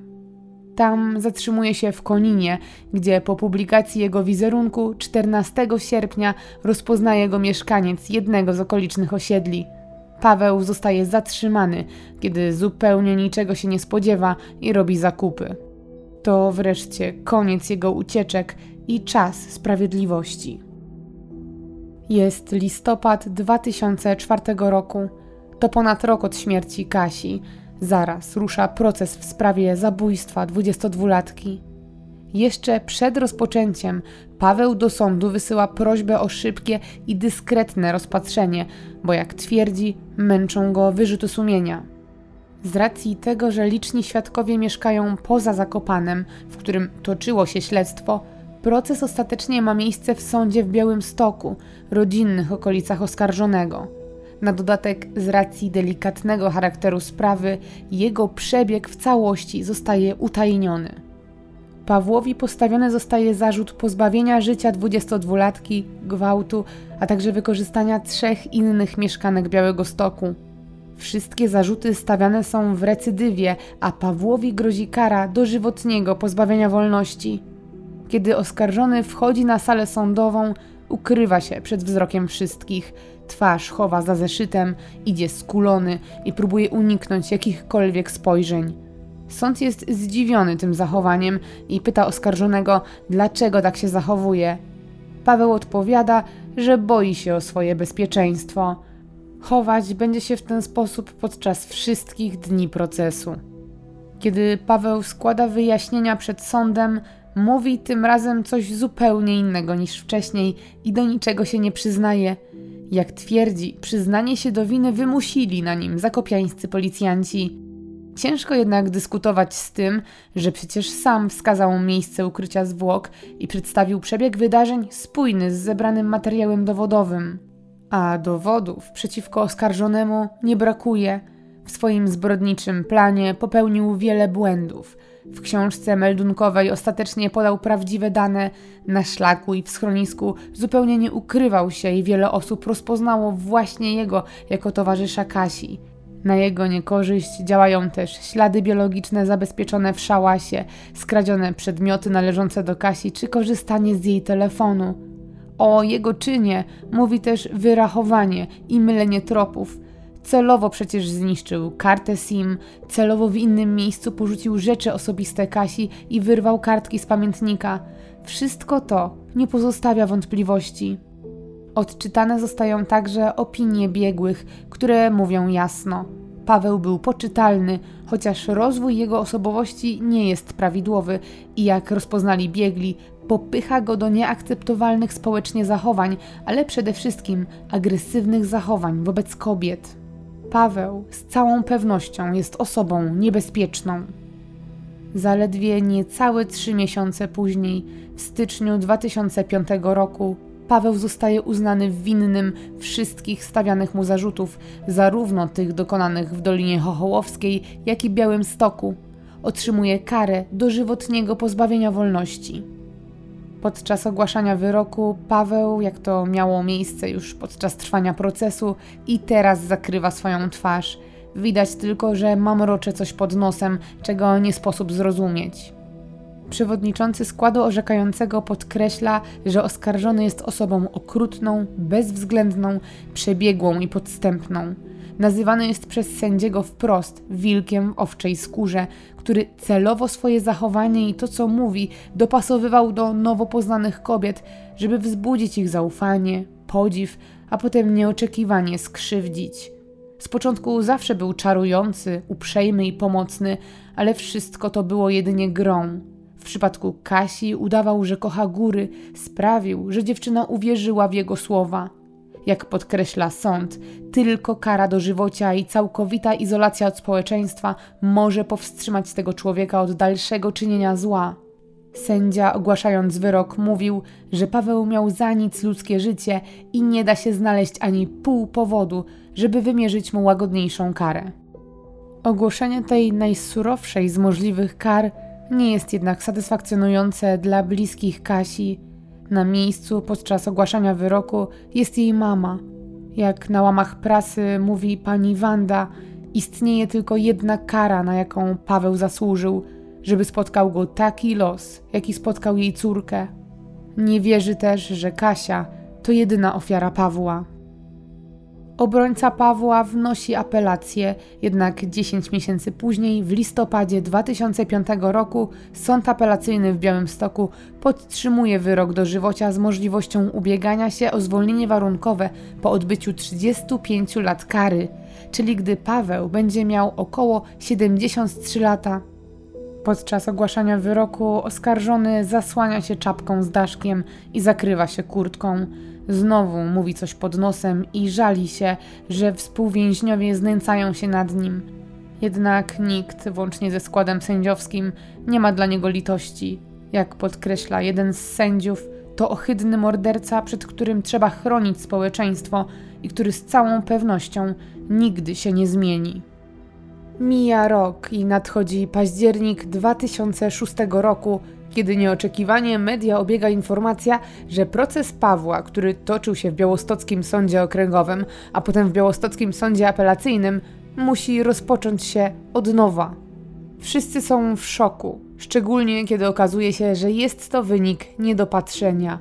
Tam zatrzymuje się w Koninie, gdzie po publikacji jego wizerunku 14 sierpnia rozpoznaje go mieszkaniec jednego z okolicznych osiedli. Paweł zostaje zatrzymany, kiedy zupełnie niczego się nie spodziewa i robi zakupy. To wreszcie koniec jego ucieczek i czas sprawiedliwości. Jest listopad 2004 roku. To ponad rok od śmierci Kasi. Zaraz rusza proces w sprawie zabójstwa 22-latki. Jeszcze przed rozpoczęciem Paweł do sądu wysyła prośbę o szybkie i dyskretne rozpatrzenie, bo jak twierdzi, męczą go wyrzuty sumienia. Z racji tego, że liczni świadkowie mieszkają poza Zakopanem, w którym toczyło się śledztwo, proces ostatecznie ma miejsce w sądzie w Białymstoku, rodzinnych okolicach oskarżonego. Na dodatek, z racji delikatnego charakteru sprawy, jego przebieg w całości zostaje utajniony. Pawłowi postawiony zostaje zarzut pozbawienia życia 22-latki, gwałtu, a także wykorzystania trzech innych mieszkanek Białego Stoku. Wszystkie zarzuty stawiane są w recydywie, a Pawłowi grozi kara dożywotniego pozbawienia wolności. Kiedy oskarżony wchodzi na salę sądową, ukrywa się przed wzrokiem wszystkich. Twarz chowa za zeszytem, idzie skulony i próbuje uniknąć jakichkolwiek spojrzeń. Sąd jest zdziwiony tym zachowaniem i pyta oskarżonego, dlaczego tak się zachowuje. Paweł odpowiada, że boi się o swoje bezpieczeństwo. Chować będzie się w ten sposób podczas wszystkich dni procesu. Kiedy Paweł składa wyjaśnienia przed sądem, mówi tym razem coś zupełnie innego niż wcześniej i do niczego się nie przyznaje. Jak twierdzi, przyznanie się do winy wymusili na nim zakopiańscy policjanci. Ciężko jednak dyskutować z tym, że przecież sam wskazał miejsce ukrycia zwłok i przedstawił przebieg wydarzeń spójny z zebranym materiałem dowodowym. A dowodów przeciwko oskarżonemu nie brakuje. W swoim zbrodniczym planie popełnił wiele błędów. W książce meldunkowej ostatecznie podał prawdziwe dane. Na szlaku i w schronisku zupełnie nie ukrywał się i wiele osób rozpoznało właśnie jego jako towarzysza Kasi. Na jego niekorzyść działają też ślady biologiczne zabezpieczone w szałasie, skradzione przedmioty należące do Kasi czy korzystanie z jej telefonu. O jego czynie mówi też wyrachowanie i mylenie tropów. Celowo przecież zniszczył kartę SIM, celowo w innym miejscu porzucił rzeczy osobiste Kasi i wyrwał kartki z pamiętnika. Wszystko to nie pozostawia wątpliwości. Odczytane zostają także opinie biegłych, które mówią jasno. Paweł był poczytalny, chociaż rozwój jego osobowości nie jest prawidłowy i jak rozpoznali biegli, popycha go do nieakceptowalnych społecznie zachowań, ale przede wszystkim agresywnych zachowań wobec kobiet. Paweł z całą pewnością jest osobą niebezpieczną. Zaledwie niecałe trzy miesiące później, w styczniu 2005 roku, Paweł zostaje uznany winnym wszystkich stawianych mu zarzutów, zarówno tych dokonanych w Dolinie Chochołowskiej, jak i Białym Stoku. Otrzymuje karę dożywotniego pozbawienia wolności. Podczas ogłaszania wyroku Paweł, jak to miało miejsce już podczas trwania procesu, i teraz zakrywa swoją twarz. Widać tylko, że mamrocze coś pod nosem, czego nie sposób zrozumieć. Przewodniczący składu orzekającego podkreśla, że oskarżony jest osobą okrutną, bezwzględną, przebiegłą i podstępną. Nazywany jest przez sędziego wprost wilkiem w owczej skórze, który celowo swoje zachowanie i to, co mówi, dopasowywał do nowo poznanych kobiet, żeby wzbudzić ich zaufanie, podziw, a potem nieoczekiwanie skrzywdzić. Z początku zawsze był czarujący, uprzejmy i pomocny, ale wszystko to było jedynie grą. W przypadku Kasi udawał, że kocha góry, sprawił, że dziewczyna uwierzyła w jego słowa. Jak podkreśla sąd, tylko kara dożywocia i całkowita izolacja od społeczeństwa może powstrzymać tego człowieka od dalszego czynienia zła. Sędzia, ogłaszając wyrok, mówił, że Paweł miał za nic ludzkie życie i nie da się znaleźć ani pół powodu, żeby wymierzyć mu łagodniejszą karę. Ogłoszenie tej najsurowszej z możliwych kar nie jest jednak satysfakcjonujące dla bliskich Kasi. Na miejscu podczas ogłaszania wyroku jest jej mama. Jak na łamach prasy mówi pani Wanda, istnieje tylko jedna kara, na jaką Paweł zasłużył, żeby spotkał go taki los, jaki spotkał jej córkę. Nie wierzy też, że Kasia to jedyna ofiara Pawła. Obrońca Pawła wnosi apelację, jednak 10 miesięcy później, w listopadzie 2005 roku, Sąd Apelacyjny w Białymstoku podtrzymuje wyrok dożywocia z możliwością ubiegania się o zwolnienie warunkowe po odbyciu 35 lat kary, czyli gdy Paweł będzie miał około 73 lata. Podczas ogłaszania wyroku oskarżony zasłania się czapką z daszkiem i zakrywa się kurtką. Znowu mówi coś pod nosem i żali się, że współwięźniowie znęcają się nad nim. Jednak nikt, włącznie ze składem sędziowskim, nie ma dla niego litości. Jak podkreśla jeden z sędziów, to ohydny morderca, przed którym trzeba chronić społeczeństwo i który z całą pewnością nigdy się nie zmieni. Mija rok i nadchodzi październik 2006 roku, kiedy nieoczekiwanie media obiega informacja, że proces Pawła, który toczył się w Białostockim Sądzie Okręgowym, a potem w Białostockim Sądzie Apelacyjnym, musi rozpocząć się od nowa. Wszyscy są w szoku, szczególnie kiedy okazuje się, że jest to wynik niedopatrzenia.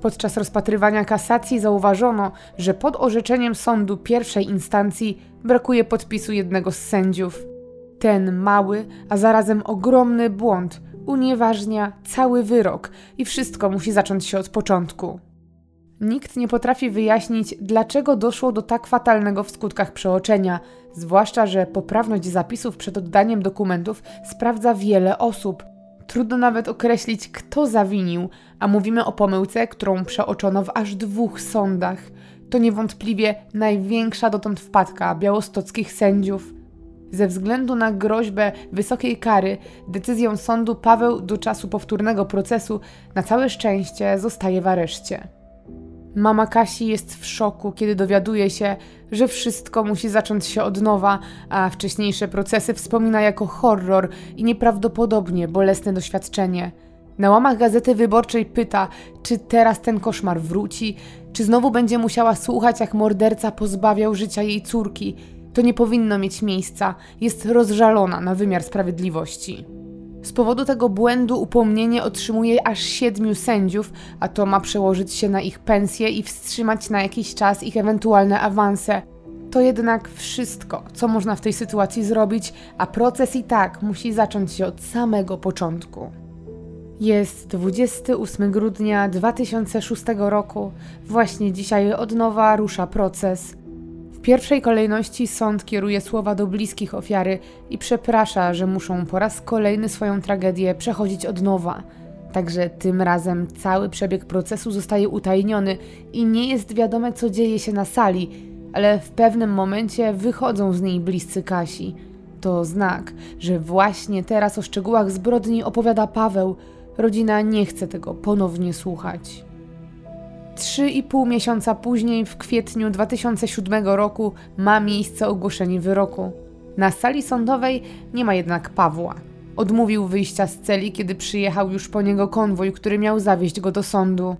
Podczas rozpatrywania kasacji zauważono, że pod orzeczeniem sądu pierwszej instancji brakuje podpisu jednego z sędziów. Ten mały, a zarazem ogromny błąd unieważnia cały wyrok i wszystko musi zacząć się od początku. Nikt nie potrafi wyjaśnić, dlaczego doszło do tak fatalnego w skutkach przeoczenia, zwłaszcza, że poprawność zapisów przed oddaniem dokumentów sprawdza wiele osób. Trudno nawet określić, kto zawinił, a mówimy o pomyłce, którą przeoczono w aż dwóch sądach. To niewątpliwie największa dotąd wpadka białostockich sędziów. Ze względu na groźbę wysokiej kary, decyzją sądu Paweł do czasu powtórnego procesu na całe szczęście zostaje w areszcie. Mama Kasi jest w szoku, kiedy dowiaduje się, że wszystko musi zacząć się od nowa, a wcześniejsze procesy wspomina jako horror i nieprawdopodobnie bolesne doświadczenie. Na łamach gazety wyborczej pyta, czy teraz ten koszmar wróci, czy znowu będzie musiała słuchać, jak morderca pozbawiał życia jej córki to nie powinno mieć miejsca, jest rozżalona na wymiar sprawiedliwości. Z powodu tego błędu upomnienie otrzymuje aż siedmiu sędziów, a to ma przełożyć się na ich pensje i wstrzymać na jakiś czas ich ewentualne awanse. To jednak wszystko, co można w tej sytuacji zrobić, a proces i tak musi zacząć się od samego początku. Jest 28 grudnia 2006 roku. Właśnie dzisiaj od nowa rusza proces pierwszej kolejności sąd kieruje słowa do bliskich ofiary i przeprasza, że muszą po raz kolejny swoją tragedię przechodzić od nowa. Także tym razem cały przebieg procesu zostaje utajniony i nie jest wiadome, co dzieje się na sali, ale w pewnym momencie wychodzą z niej bliscy Kasi. To znak, że właśnie teraz o szczegółach zbrodni opowiada Paweł. Rodzina nie chce tego ponownie słuchać. Trzy i pół miesiąca później, w kwietniu 2007 roku, ma miejsce ogłoszenie wyroku. Na sali sądowej nie ma jednak Pawła. Odmówił wyjścia z celi, kiedy przyjechał już po niego konwój, który miał zawieźć go do sądu.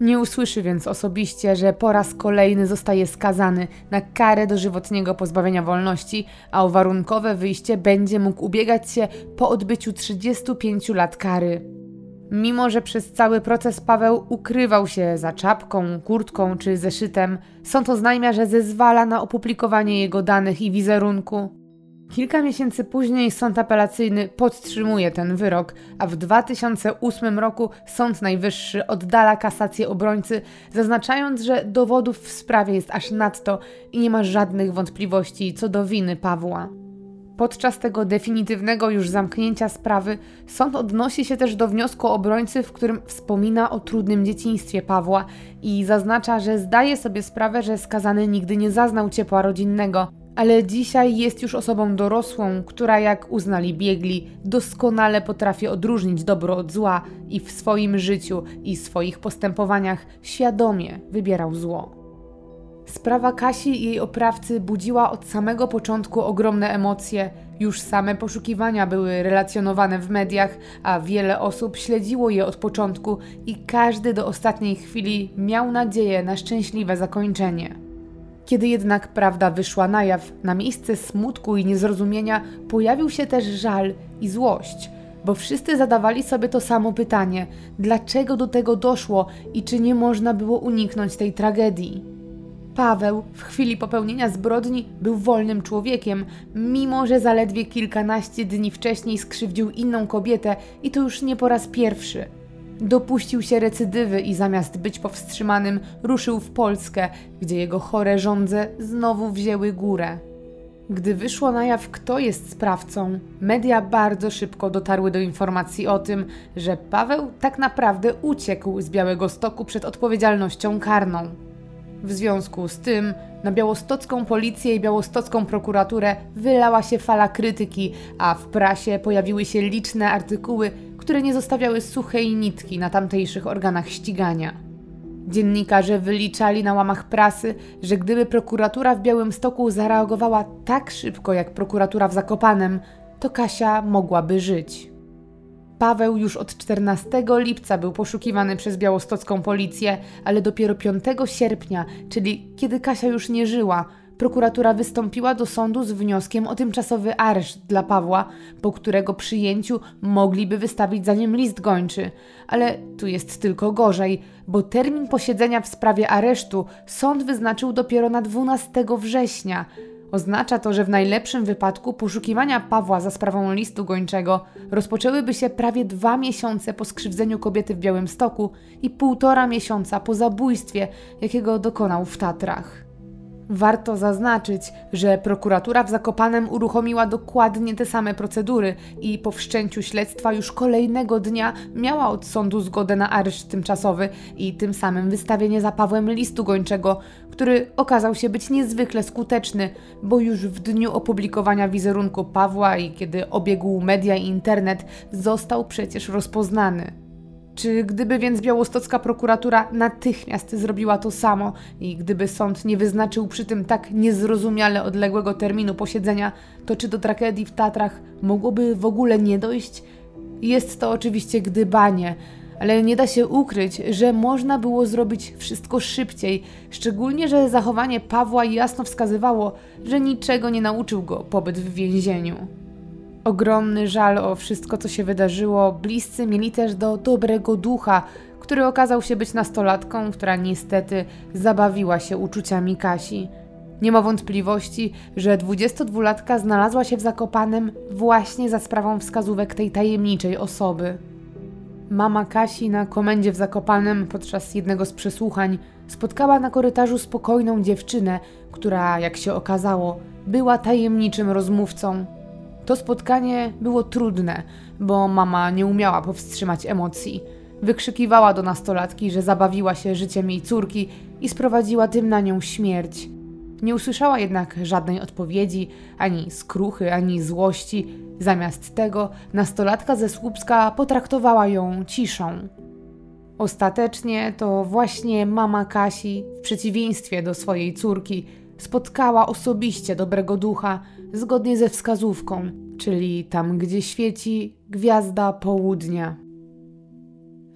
Nie usłyszy więc osobiście, że po raz kolejny zostaje skazany na karę dożywotniego pozbawienia wolności, a o warunkowe wyjście będzie mógł ubiegać się po odbyciu 35 lat kary. Mimo, że przez cały proces Paweł ukrywał się za czapką, kurtką czy zeszytem, sąd oznajmia, że zezwala na opublikowanie jego danych i wizerunku. Kilka miesięcy później sąd apelacyjny podtrzymuje ten wyrok, a w 2008 roku Sąd Najwyższy oddala kasację obrońcy, zaznaczając, że dowodów w sprawie jest aż nadto i nie ma żadnych wątpliwości co do winy Pawła. Podczas tego definitywnego już zamknięcia sprawy sąd odnosi się też do wniosku obrońcy, w którym wspomina o trudnym dzieciństwie Pawła i zaznacza, że zdaje sobie sprawę, że skazany nigdy nie zaznał ciepła rodzinnego, ale dzisiaj jest już osobą dorosłą, która, jak uznali biegli, doskonale potrafi odróżnić dobro od zła i w swoim życiu i swoich postępowaniach świadomie wybierał zło. Sprawa Kasi i jej oprawcy budziła od samego początku ogromne emocje. Już same poszukiwania były relacjonowane w mediach, a wiele osób śledziło je od początku i każdy do ostatniej chwili miał nadzieję na szczęśliwe zakończenie. Kiedy jednak prawda wyszła na jaw, na miejsce smutku i niezrozumienia pojawił się też żal i złość, bo wszyscy zadawali sobie to samo pytanie: dlaczego do tego doszło i czy nie można było uniknąć tej tragedii? Paweł w chwili popełnienia zbrodni był wolnym człowiekiem, mimo że zaledwie kilkanaście dni wcześniej skrzywdził inną kobietę i to już nie po raz pierwszy. Dopuścił się recydywy i zamiast być powstrzymanym, ruszył w Polskę, gdzie jego chore żądze znowu wzięły górę. Gdy wyszło na jaw, kto jest sprawcą, media bardzo szybko dotarły do informacji o tym, że Paweł tak naprawdę uciekł z Białego Stoku przed odpowiedzialnością karną. W związku z tym na białostocką policję i białostocką prokuraturę wylała się fala krytyki, a w prasie pojawiły się liczne artykuły, które nie zostawiały suchej nitki na tamtejszych organach ścigania. Dziennikarze wyliczali na łamach prasy, że gdyby prokuratura w Białymstoku zareagowała tak szybko jak prokuratura w Zakopanem, to Kasia mogłaby żyć. Paweł już od 14 lipca był poszukiwany przez białostocką policję, ale dopiero 5 sierpnia, czyli kiedy Kasia już nie żyła, prokuratura wystąpiła do sądu z wnioskiem o tymczasowy areszt dla Pawła, po którego przyjęciu mogliby wystawić za nim list gończy. Ale tu jest tylko gorzej, bo termin posiedzenia w sprawie aresztu sąd wyznaczył dopiero na 12 września. Oznacza to, że w najlepszym wypadku poszukiwania Pawła za sprawą listu gończego rozpoczęłyby się prawie dwa miesiące po skrzywdzeniu kobiety w Białymstoku i półtora miesiąca po zabójstwie, jakiego dokonał w Tatrach. Warto zaznaczyć, że prokuratura w Zakopanem uruchomiła dokładnie te same procedury i po wszczęciu śledztwa już kolejnego dnia miała od sądu zgodę na areszt tymczasowy i tym samym wystawienie za Pawłem listu gończego, który okazał się być niezwykle skuteczny, bo już w dniu opublikowania wizerunku Pawła i kiedy obiegł media i internet, został przecież rozpoznany. Czy gdyby więc białostocka prokuratura natychmiast zrobiła to samo i gdyby sąd nie wyznaczył przy tym tak niezrozumiale odległego terminu posiedzenia, to czy do tragedii w Tatrach mogłoby w ogóle nie dojść? Jest to oczywiście gdybanie, ale nie da się ukryć, że można było zrobić wszystko szybciej, szczególnie, że zachowanie Pawła jasno wskazywało, że niczego nie nauczył go pobyt w więzieniu. Ogromny żal o wszystko, co się wydarzyło, bliscy mieli też do dobrego ducha, który okazał się być nastolatką, która niestety zabawiła się uczuciami Kasi. Nie ma wątpliwości, że 22-latka znalazła się w Zakopanem właśnie za sprawą wskazówek tej tajemniczej osoby. Mama Kasi na komendzie w Zakopanem podczas jednego z przesłuchań spotkała na korytarzu spokojną dziewczynę, która, jak się okazało, była tajemniczym rozmówcą to spotkanie było trudne, bo mama nie umiała powstrzymać emocji. Wykrzykiwała do nastolatki, że zabawiła się życiem jej córki i sprowadziła tym na nią śmierć. Nie usłyszała jednak żadnej odpowiedzi, ani skruchy, ani złości. Zamiast tego nastolatka ze Słupska potraktowała ją ciszą. Ostatecznie to właśnie mama Kasi, w przeciwieństwie do swojej córki, spotkała osobiście dobrego ducha zgodnie ze wskazówką, czyli tam, gdzie świeci gwiazda południa.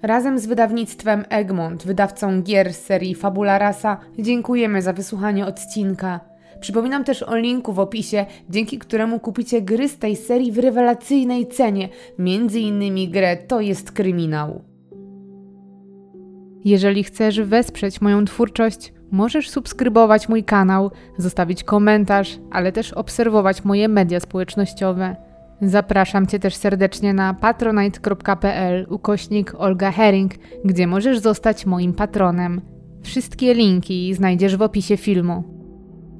Razem z wydawnictwem Egmont, wydawcą gier serii Fabula Rasa, dziękujemy za wysłuchanie odcinka. Przypominam też o linku w opisie, dzięki któremu kupicie gry z tej serii w rewelacyjnej cenie, między innymi grę To jest kryminał. Jeżeli chcesz wesprzeć moją twórczość, możesz subskrybować mój kanał, zostawić komentarz, ale też obserwować moje media społecznościowe. Zapraszam Cię też serdecznie na patronite.pl ukośnik Olga Herring, gdzie możesz zostać moim patronem. Wszystkie linki znajdziesz w opisie filmu.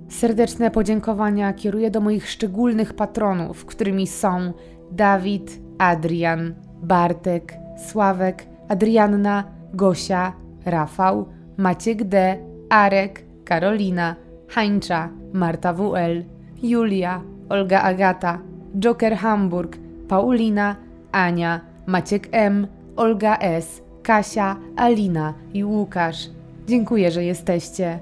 Serdeczne podziękowania kieruję do moich szczególnych patronów, którymi są Dawid, Adrian, Bartek, Sławek, Adrianna, Gosia, Rafał, Maciek D., Arek, Karolina, Hańcza, Marta WL, Julia, Olga Agata, Joker Hamburg, Paulina, Ania, Maciek M, Olga S, Kasia, Alina i Łukasz. Dziękuję, że jesteście.